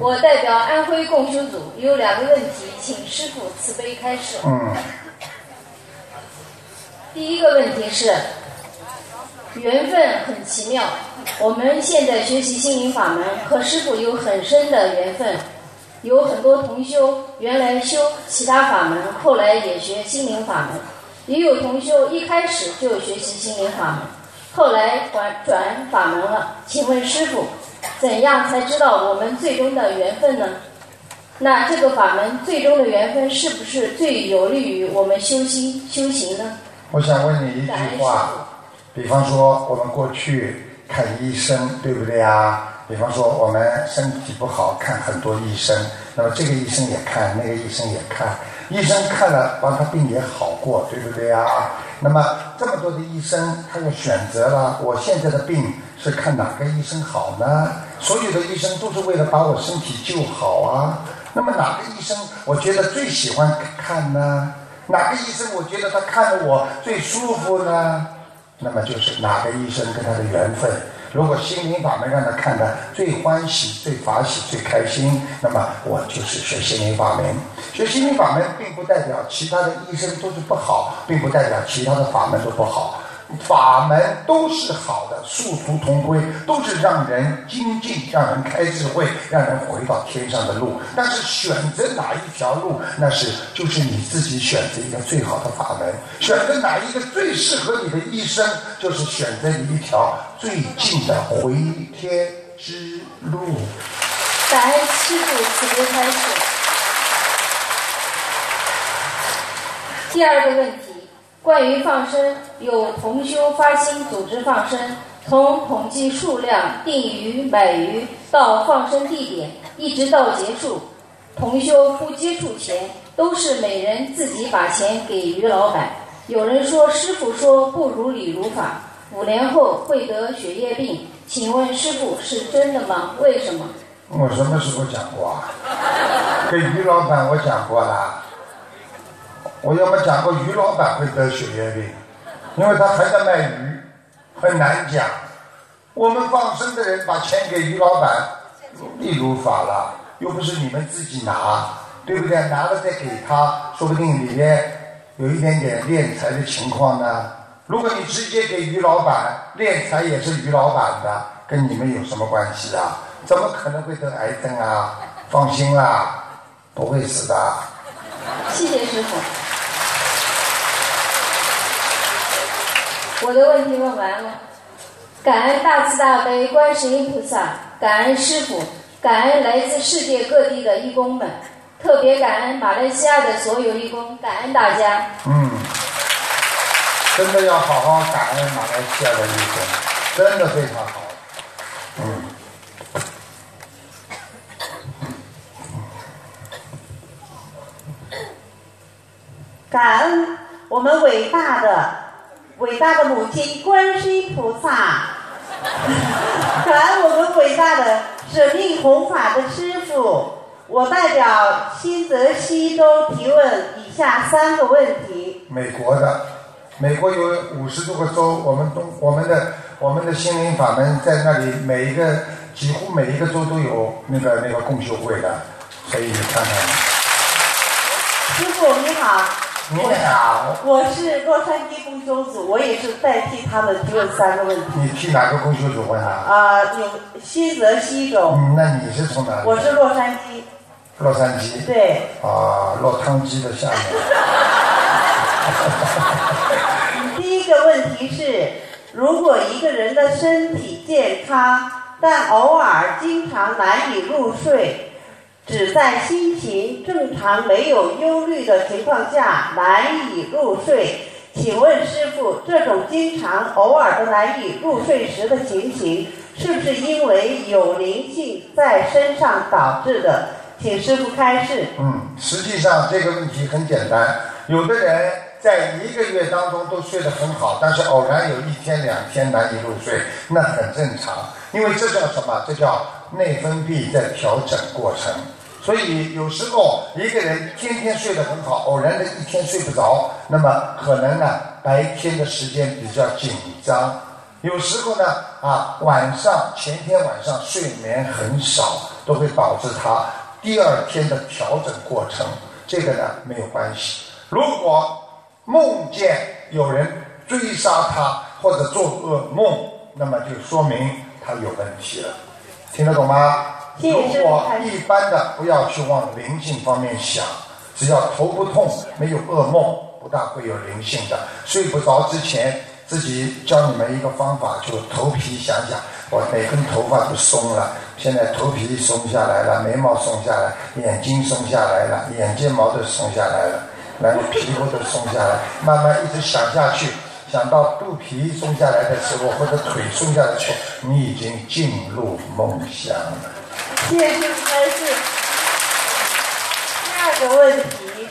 我代表安徽共修组有两个问题，请师傅慈悲开示。嗯，第一个问题是，缘分很奇妙。我们现在学习心灵法门，和师傅有很深的缘分。有很多同修原来修其他法门，后来也学心灵法门；也有同修一开始就学习心灵法门，后来转转法门了。请问师傅，怎样才知道我们最终的缘分呢？那这个法门最终的缘分是不是最有利于我们修心修行呢？我想问你一句话，比方说我们过去看医生，对不对啊？比方说我们身体不好，看很多医生，那么这个医生也看，那个医生也看，医生看了，帮他病也好过，对不对啊？那么这么多的医生，他就选择了，我现在的病是看哪个医生好呢？所有的医生都是为了把我身体救好啊。那么哪个医生我觉得最喜欢看呢？哪个医生我觉得他看着我最舒服呢？那么就是哪个医生跟他的缘分。如果心灵法门让他看的最欢喜、最法喜、最开心，那么我就是学心灵法门。学心灵法门并不代表其他的医生都是不好，并不代表其他的法门都不好。法门都是好的，殊途同归，都是让人精进、让人开智慧、让人回到天上的路。但是选择哪一条路，那是就是你自己选择一个最好的法门。选择哪一个最适合你的一生，就是选择一条最近的回天之路。白师父慈悲开始。第二个问题，关于放生，有同修发心组织放生，从统计数量、定鱼、买鱼到放生地点，一直到结束，同修不接触钱，都是每人自己把钱给于老板。有人说师傅说不如理如法，五年后会得血液病，请问师傅是真的吗？为什么？我什么时候讲过啊？跟于老板我讲过了。我要么讲过于老板会得血液病，因为他还在卖鱼，很难讲。我们放生的人把钱给于老板，易如法了，又不是你们自己拿，对不对？拿了再给他，说不定里面有一点点敛财的情况呢。如果你直接给于老板，敛财也是于老板的，跟你们有什么关系啊？怎么可能会得癌症啊？放心啦，不会死的。谢谢师傅。我的问题问完了，感恩大慈大悲观世音菩萨，感恩师傅，感恩来自世界各地的义工们，特别感恩马来西亚的所有义工，感恩大家。嗯，真的要好好感恩马来西亚的义工，真的非常好。嗯。感恩我们伟大的、伟大的母亲观世音菩萨，感恩我们伟大的舍命弘法的师傅，我代表新泽西州提问以下三个问题。美国的，美国有五十多个州，我们东我们的我们的心灵法门在那里，每一个几乎每一个州都有那个那个共修会的，所以你看看，师傅你好，你好，我是洛杉矶公修组，我也是代替他们提问三个问题。你去哪个公修组问啊？啊、有新泽西州，嗯，那你是从哪里？我是洛杉矶，洛杉矶。对。啊，落汤鸡的下面。第一个问题是，如果一个人的身体健康，但偶尔经常难以入睡，只在心情正常、没有忧虑的情况下难以入睡，请问师傅，这种经常、偶尔的难以入睡时的情形，是不是因为有灵性在身上导致的？请师傅开示。嗯，实际上这个问题很简单，有的人在一个月当中都睡得很好，但是偶然有一天两天难以入睡，那很正常，因为这叫什么？这叫内分泌在调整过程。所以有时候一个人天天睡得很好，偶然的一天睡不着，那么可能呢白天的时间比较紧张。有时候呢啊晚上前天晚上睡眠很少，都会导致他第二天的调整过程。这个呢没有关系。如果梦见有人追杀他或者做噩梦，那么就说明他有问题了。听得懂吗？如果一般的不要去往灵性方面想，只要头不痛，没有噩梦，不大会有灵性的。睡不着之前，自己教你们一个方法，就头皮想想，我哪根头发都松了，现在头皮松下来了，眉毛松下来，眼睛松下来了，眼睫毛都松下来了，然后皮肤都松下来，慢慢一直想下去。想到肚皮松下来的时候，或者腿松下来的时候，你已经进入梦乡了。谢谢师傅开示。第二个问题，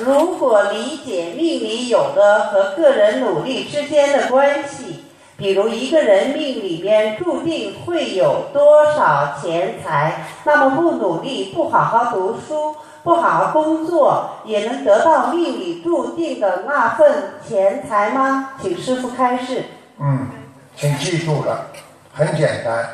如果理解命里有的和个人努力之间的关系，比如一个人命里面注定会有多少钱财，那么不努力，不好好读书，不好好工作，也能得到命里注定的那份钱财吗？请师傅开示。嗯，请记住了，很简单，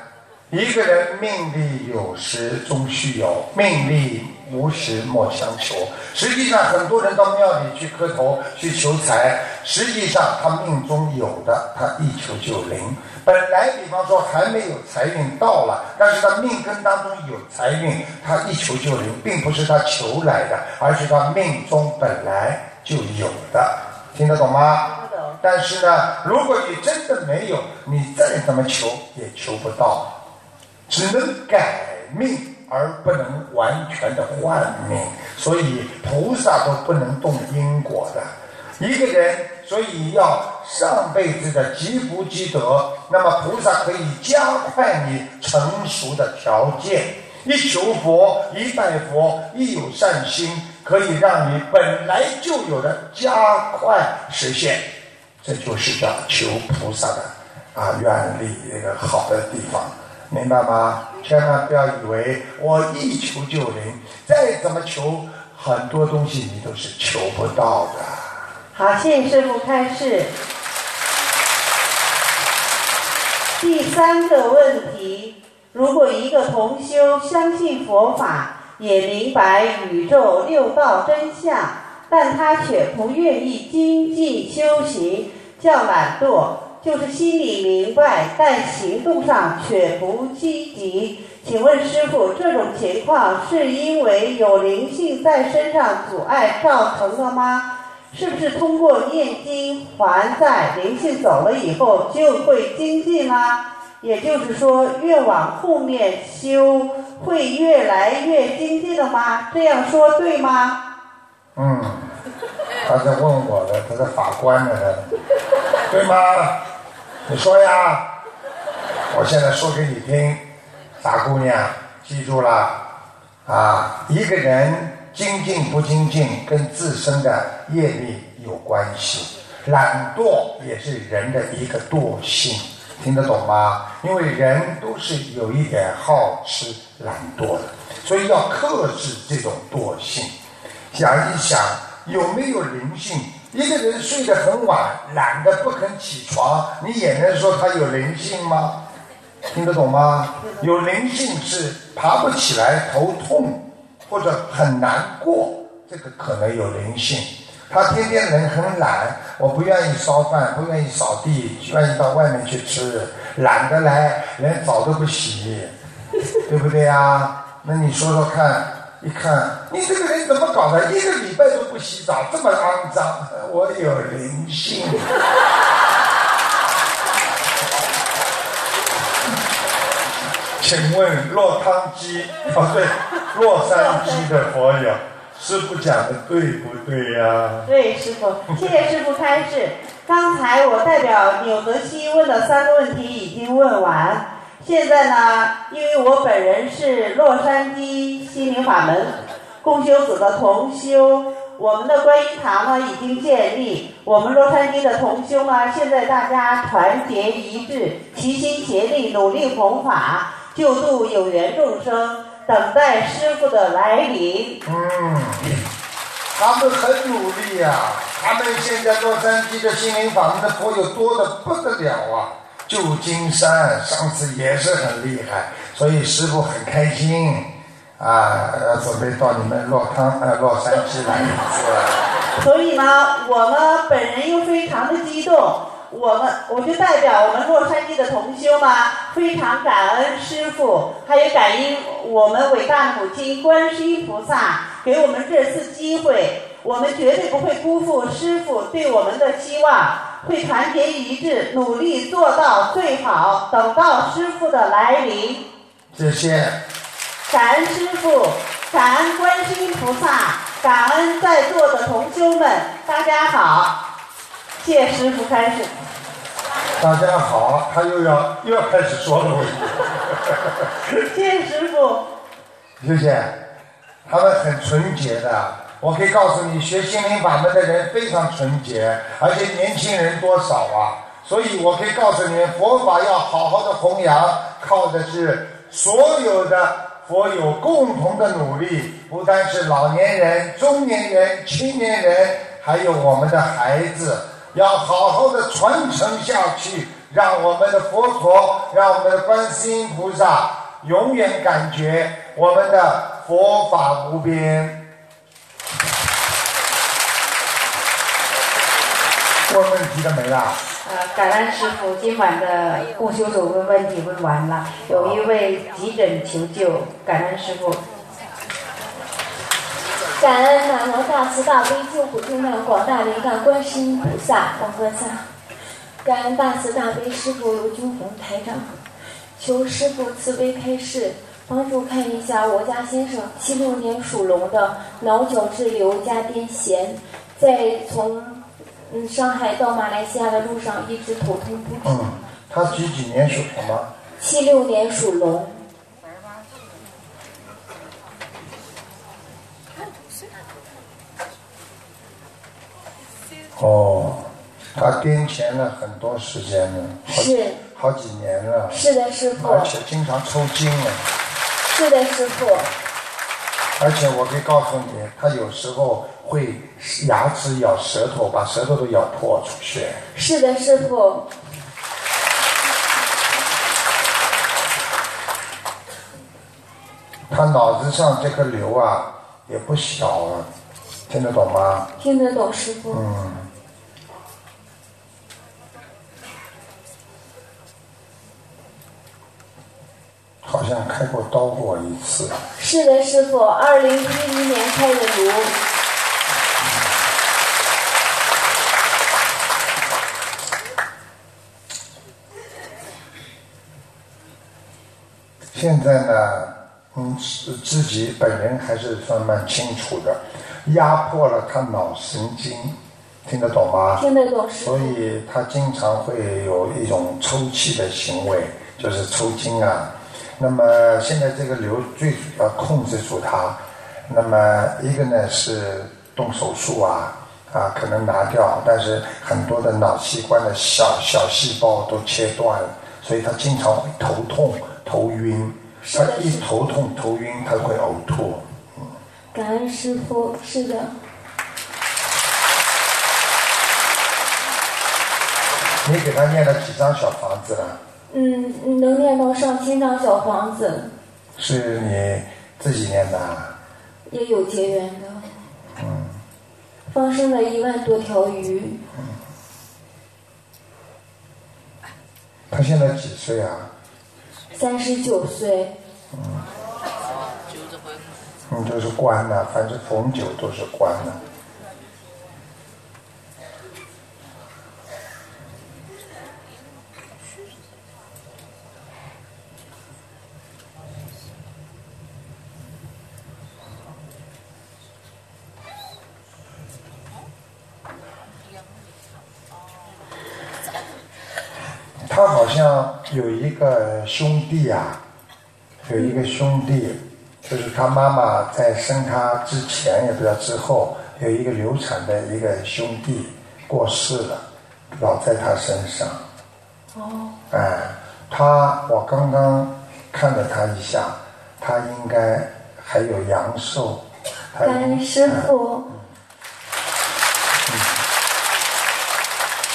一个人命里有时终须有，命里无时莫强求。实际上，很多人到庙里去磕头去求财，实际上他命中有的，他一求就灵。本来，比方说还没有财运到了，但是他命根当中有财运，他一求就灵，并不是他求来的，而是他命中本来就有的。听得懂吗？听得懂但是呢，如果你真的没有，你再怎么求也求不到，只能改命，而不能完全的换命。所以菩萨都不能动因果的。一个人，所以要上辈子的积福积德，那么菩萨可以加快你成熟的条件。一求佛，一拜佛，一有善心，可以让你本来就有的加快实现。这就是叫求菩萨的啊愿力那个好的地方，明白吗？千万不要以为我一求就灵，再怎么求，很多东西你都是求不到的。好，谢谢师傅开示。第三个问题：如果一个同修相信佛法，也明白宇宙六道真相，但他却不愿意精进修行，叫懒惰，就是心里明白，但行动上却不积极。请问师傅，这种情况是因为有灵性在身上阻碍造成的吗？是不是通过念经还债，灵性走了以后就会精进啦？也就是说，越往后面修会越来越精进了吗？这样说对吗？嗯，他是问我的，他是法官呢，对吗？你说呀，我现在说给你听，傻姑娘，记住了啊，一个人精进不精进跟自身的业力有关系，懒惰也是人的一个惰性。听得懂吗？因为人都是有一点好吃懒惰的，所以要克制这种惰性。想一想，有没有灵性？一个人睡得很晚，懒得不肯起床，你也能说他有灵性吗？听得懂吗？有灵性是爬不起来、头痛或者很难过，这个可能有灵性。他天天人很懒，我不愿意烧饭，不愿意扫地，愿意到外面去吃，懒得来，连澡都不洗，对不对呀？那你说说看，一看你这个人怎么搞的？一个礼拜都不洗澡，这么肮脏，我有灵性。请问落汤鸡哦对，洛杉矶的佛友，师傅讲的对不对呀？对，师傅，谢谢师傅开示。刚才我代表纽泽西问的三个问题已经问完，现在呢，因为我本人是洛杉矶心灵法门共修组的同修，我们的观音堂呢已经建立，我们洛杉矶的同修呢，现在大家团结一致，齐心协力，努力弘法。救度有缘众生，等待师傅的来临。嗯，他们很努力呀、他们现在洛杉矶的心灵法门的佛友多的不得了啊！旧金山上次也是很厉害，所以师傅很开心啊，准备到你们洛康呃洛杉矶来一次。所以呢，我呢本人又非常的激动，我们我就代表我们洛杉矶的同修嘛，非常感恩师傅，还有感恩我们伟大母亲观世音菩萨给我们这次机会，我们绝对不会辜负师傅对我们的期望，会团结一致，努力做到最好，等到师傅的来临。谢谢。感恩师傅，感恩观世音菩萨，感恩在座的同修们，大家好，谢师傅开始。大家好，他又要又要开始说了，谢谢师傅。谢谢。他们很纯洁的，我可以告诉你，学心灵法门的人非常纯洁，而且年轻人多少啊？所以我可以告诉你，佛法要好好的弘扬，靠的是所有的佛友共同的努力，不单是老年人、中年人、青年人，还有我们的孩子，要好好的传承下去，让我们的佛陀，让我们的观世音菩萨永远感觉我们的佛法无边。没了？呃，感恩师傅，今晚的共修组问问题问完了，有一位急诊求救，感恩师傅。感恩南无大慈大悲救苦救难广大灵感观世音菩萨广观萨，感恩大慈大悲师傅卢军红台长，求师傅慈悲开示，帮助看一下我家先生七六年属龙的脑角质瘤加癫痫，在从嗯上海到马来西亚的路上一直头痛不止。嗯，他几几年属什么？七六年属龙，哦，他癫痫了很多时间了，是好几年了，是的师傅，而且经常抽筋了。是的师傅，而且我可以告诉你，他有时候会牙齿咬舌头，把舌头都咬破出血。是的师傅，他脑子上这颗瘤啊也不小啊，听得懂吗？听得懂师傅。嗯。好像开过刀过一次。是的，师傅，二零一一年开的颅。现在呢，嗯，是自己本人还是算蛮清楚的，压迫了他脑神经，听得懂吗？听得懂所以他经常会有一种抽泣的行为，就是抽筋啊。那么现在这个瘤最主要控制住它，那么一个呢是动手术啊，啊可能拿掉，但是很多的脑器官的小小细胞都切断了，所以他经常会头痛、头晕。他一头痛、头晕，他会呕吐。感恩师傅，是的。你给他念了几张小房子了？嗯，能念到上千张小房子。是你自己念的？也有结缘的。嗯。放生了一万多条鱼。嗯。他现在几岁啊？三十九岁。嗯。嗯，都是关的，反正逢九都是关的。他好像有一个兄弟啊，有一个兄弟，就是他妈妈在生他之前也不知道之后，有一个流产的一个兄弟过世了，老在他身上。哦。哎，他我刚刚看了他一下，他应该还有阳寿。感恩师傅。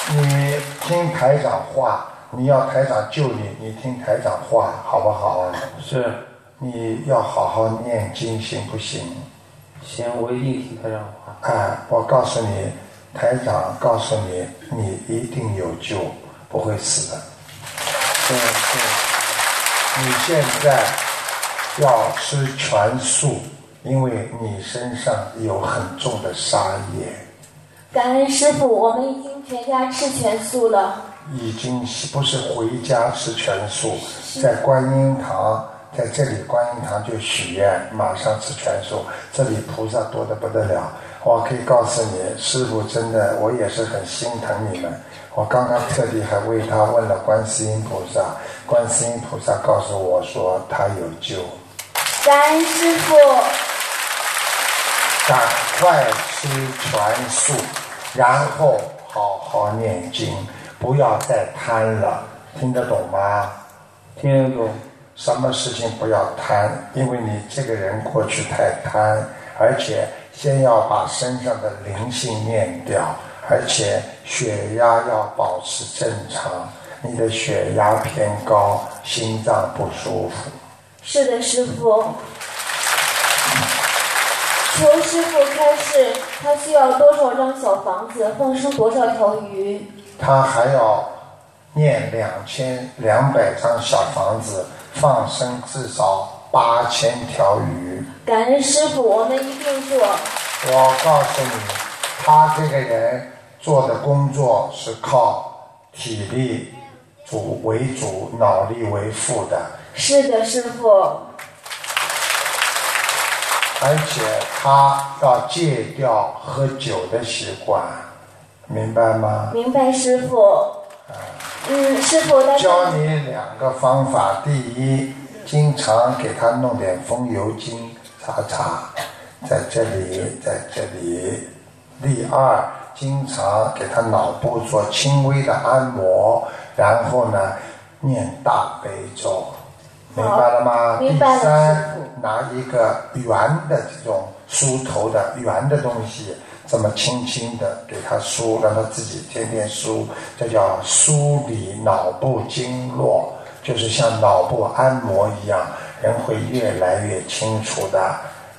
你听台长话。你要台长救你，你听台长话，好不好啊？是。你要好好念经，行不行？行，我一定听台长话。哎，我告诉你，台长告诉你，你一定有救，不会死的。对对。你现在要吃全素，因为你身上有很重的杀业。感恩师傅，我们已经全家吃全素了。已经不是回家吃全素，在观音堂，在这里观音堂就许愿，马上吃全素。这里菩萨多的不得了，我可以告诉你，师傅真的，我也是很心疼你们。我刚刚特地还为他问了观世音菩萨，观世音菩萨告诉我说他有救。感恩师傅，赶快吃全素，然后好好念经。不要再贪了，听得懂吗？听得懂。什么事情不要贪？因为你这个人过去太贪，而且先要把身上的灵性念掉，而且血压要保持正常。你的血压偏高，心脏不舒服。是的，师傅。求师傅开示，他需要多少张小房子，放生多少条鱼？他还要念两千两百张小房子，放生至少八千条鱼。感恩师傅，我们一定做。我告诉你，他这个人做的工作是靠体力主为主，脑力为辅的。是的，师傅。而且他要戒掉喝酒的习惯。明白吗？明白，师傅。嗯，师傅，教你两个方法：第一，经常给他弄点风油精擦擦，在这里，在这里；第二，经常给他脑部做轻微的按摩，然后呢，念大悲咒，明白了吗？明白第三，拿一个圆的这种梳头的圆的东西。这么轻轻的给他梳，让他自己天天梳，这叫梳理脑部经络，就是像脑部按摩一样，人会越来越清楚的。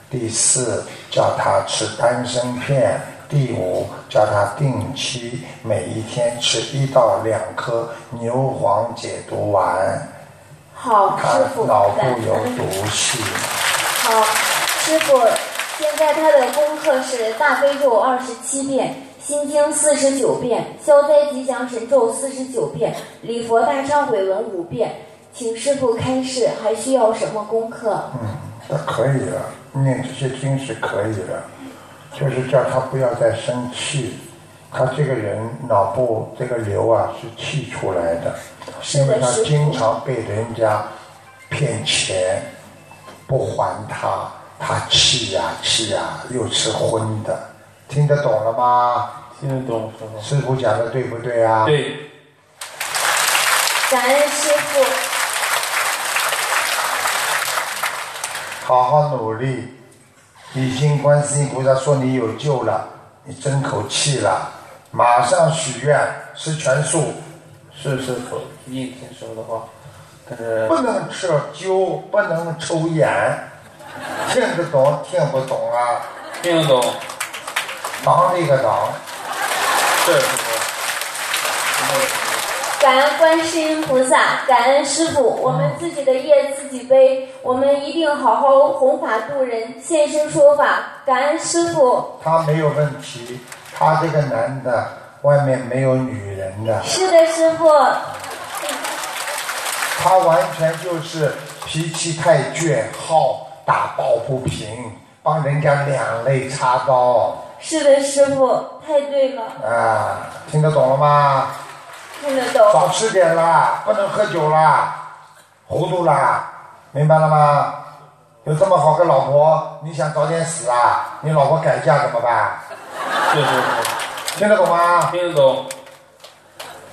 第四，叫他吃丹参片；第五，叫他定期每一天吃一到两颗牛黄解毒丸。好，师傅。脑部有毒气。好，师傅。现在他的功课是大悲咒二十七遍，心经四十九遍，消灾吉祥神咒四十九遍，礼佛大忏悔文五遍。请师傅开示，还需要什么功课？嗯，那可以了，念这些经是可以的，就是叫他不要再生气。他这个人脑部这个瘤啊是气出来的，因为他经常被人家骗钱，不还他。他气呀气呀，又吃荤的，听得懂了吗？听得懂，师傅讲的对不对啊？对。感恩师傅。好好努力，已经观世音菩萨说你有救了，你争口气了，马上许愿吃全素，是师傅，一听说的话，但是不能吃酒，不能抽烟，听得懂听不懂啊？听得懂，当了一个忙，是师傅。感恩观世音菩萨，感恩师傅，我们自己的业自己背，我们一定好好弘法度人，现身说法。感恩师傅。他没有问题，他这个男的外面没有女人的，是的，师傅。他完全就是脾气太倔，好打抱不平，帮人家两肋插刀是的，师傅，太对了，啊，听得懂了吗？听得懂。少吃点啦，不能喝酒啦，糊涂啦，明白了吗？有这么好个老婆，你想早点死啊？你老婆改嫁怎么办？是师傅，听得懂吗？听得懂。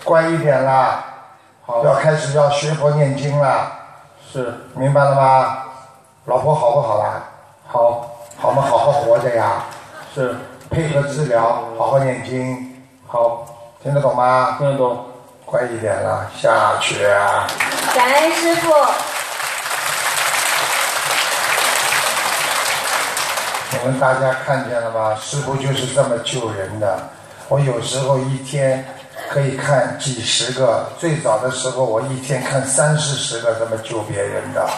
乖一点啦，好，要开始要学佛念经了，是明白了吗？老婆好不好啦？好，好嘛？好好活着呀，是配合治疗，好好念经，好，听得懂吗？听得懂。快一点了，下去啊！感恩师傅。你们大家看见了吗？师傅就是这么救人的。我有时候一天可以看几十个，最早的时候我一天看三四十个这么救别人的。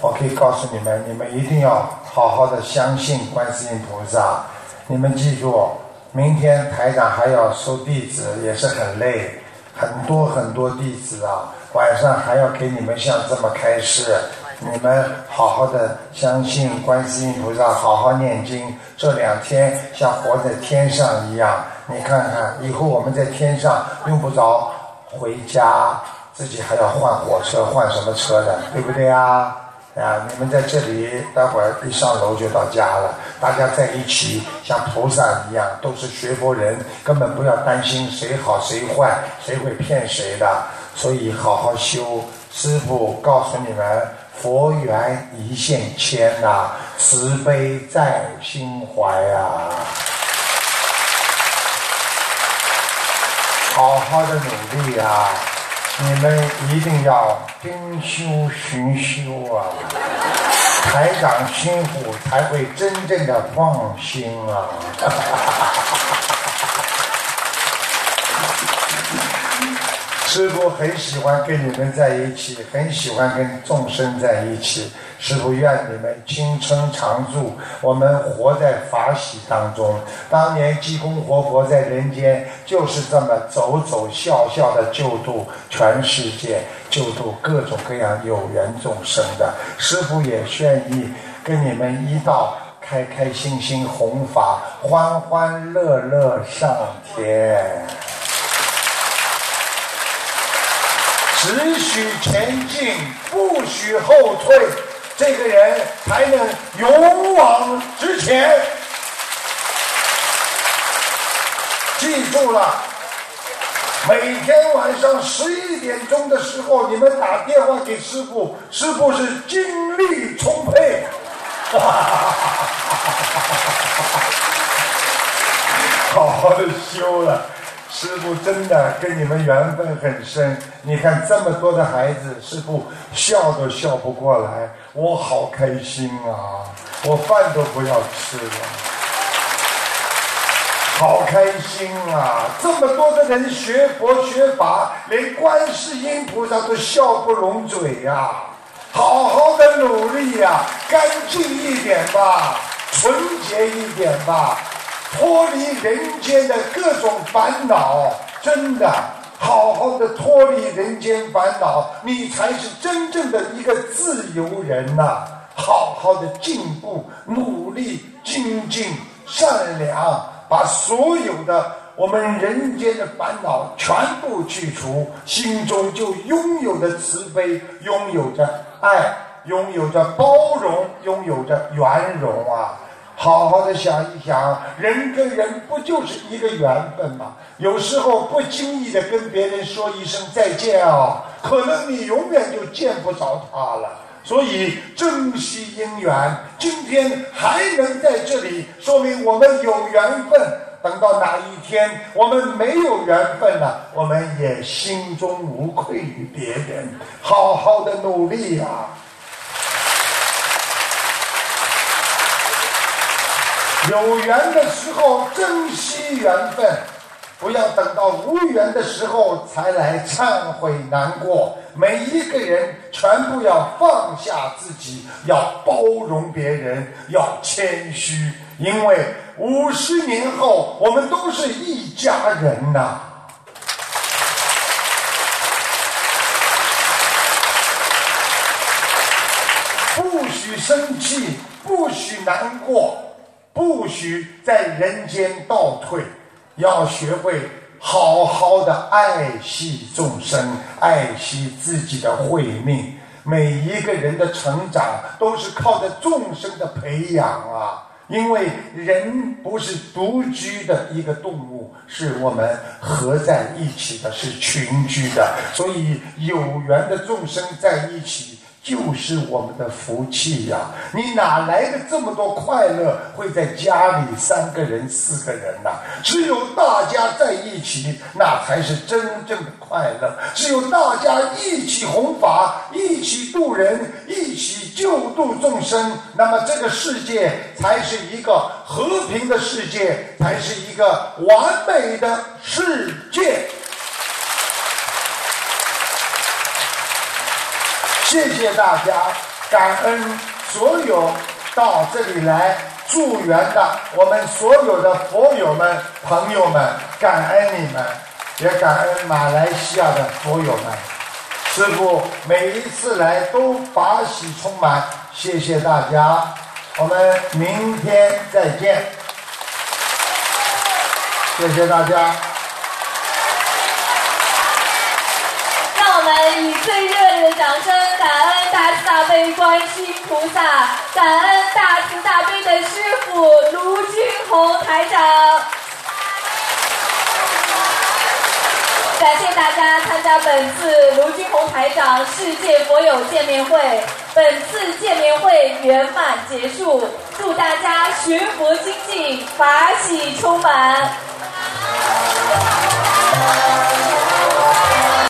我可以告诉你们，你们一定要好好的相信观世音菩萨。你们记住，明天台长还要收弟子，也是很累，很多很多弟子啊，晚上还要给你们像这么开示。你们好好的相信观世音菩萨，好好念经。这两天像活在天上一样，你看看，以后我们在天上用不着回家，自己还要换火车，换什么车的，对不对啊？啊，你们在这里，待会儿一上楼就到家了。大家在一起，像菩萨一样，都是学佛人，根本不要担心谁好谁坏，谁会骗谁的。所以好好修。师傅告诉你们，佛缘一线牵呐、慈悲在心怀啊。好好的努力啊！你们一定要精修寻修啊！台长辛苦才会真正的放心啊！师傅很喜欢跟你们在一起，很喜欢跟众生在一起。师傅愿你们青春常驻，我们活在法喜当中。当年济公活佛在人间就是这么走走笑笑的救度全世界，救度各种各样有缘众生的。师傅也愿意跟你们一道开开心心弘法，欢欢乐乐上天。只许前进，不许后退，这个人才能勇往直前。记住了，每天晚上十一点钟的时候，你们打电话给师傅，师傅是精力充沛。好好的修了。师傅真的跟你们缘分很深，你看这么多的孩子，师傅笑都笑不过来，我好开心啊！我饭都不要吃了，好开心啊！这么多的人学佛学法，连观世音菩萨都笑不拢嘴呀、好好的努力呀、干净一点吧，纯洁一点吧。脱离人间的各种烦恼，真的好好的脱离人间烦恼，你才是真正的一个自由人呐、好好的进步、努力、精进、善良，把所有的我们人间的烦恼全部去除，心中就拥有着慈悲，拥有着爱，拥有着包容，拥有着圆融啊！好好的想一想，人跟人不就是一个缘分吗？有时候不经意的跟别人说一声再见啊，可能你永远就见不着他了。所以珍惜姻缘，今天还能在这里，说明我们有缘分。等到哪一天我们没有缘分了，我们也心中无愧于别人，好好的努力呀。有缘的时候珍惜缘分，不要等到无缘的时候才来忏悔难过。每一个人全部要放下自己，要包容别人，要谦虚，因为五十年后我们都是一家人呐。不许生气，不许难过。不许在人间倒退，要学会好好的爱惜众生，爱惜自己的慧命。每一个人的成长都是靠着众生的培养啊！因为人不是独居的一个动物，是我们合在一起的，是群居的。所以有缘的众生在一起。就是我们的福气呀！你哪来的这么多快乐？会在家里三个人、四个人呐？只有大家在一起，那才是真正的快乐。只有大家一起弘法，一起度人，一起救度众生，那么这个世界才是一个和平的世界，才是一个完美的世界。谢谢大家，感恩所有到这里来助缘的我们所有的佛友们、朋友们，感恩你们，也感恩马来西亚的佛友们。师傅每一次来都法喜充满，谢谢大家，我们明天再见，谢谢大家。让我们以最热的掌声。感恩大慈大悲观世音菩萨，感恩大慈大悲的师傅卢军宏台长，感谢大家参加本次卢军宏台长世界佛友见面会。本次见面会圆满结束，祝大家学佛精进，法喜充满。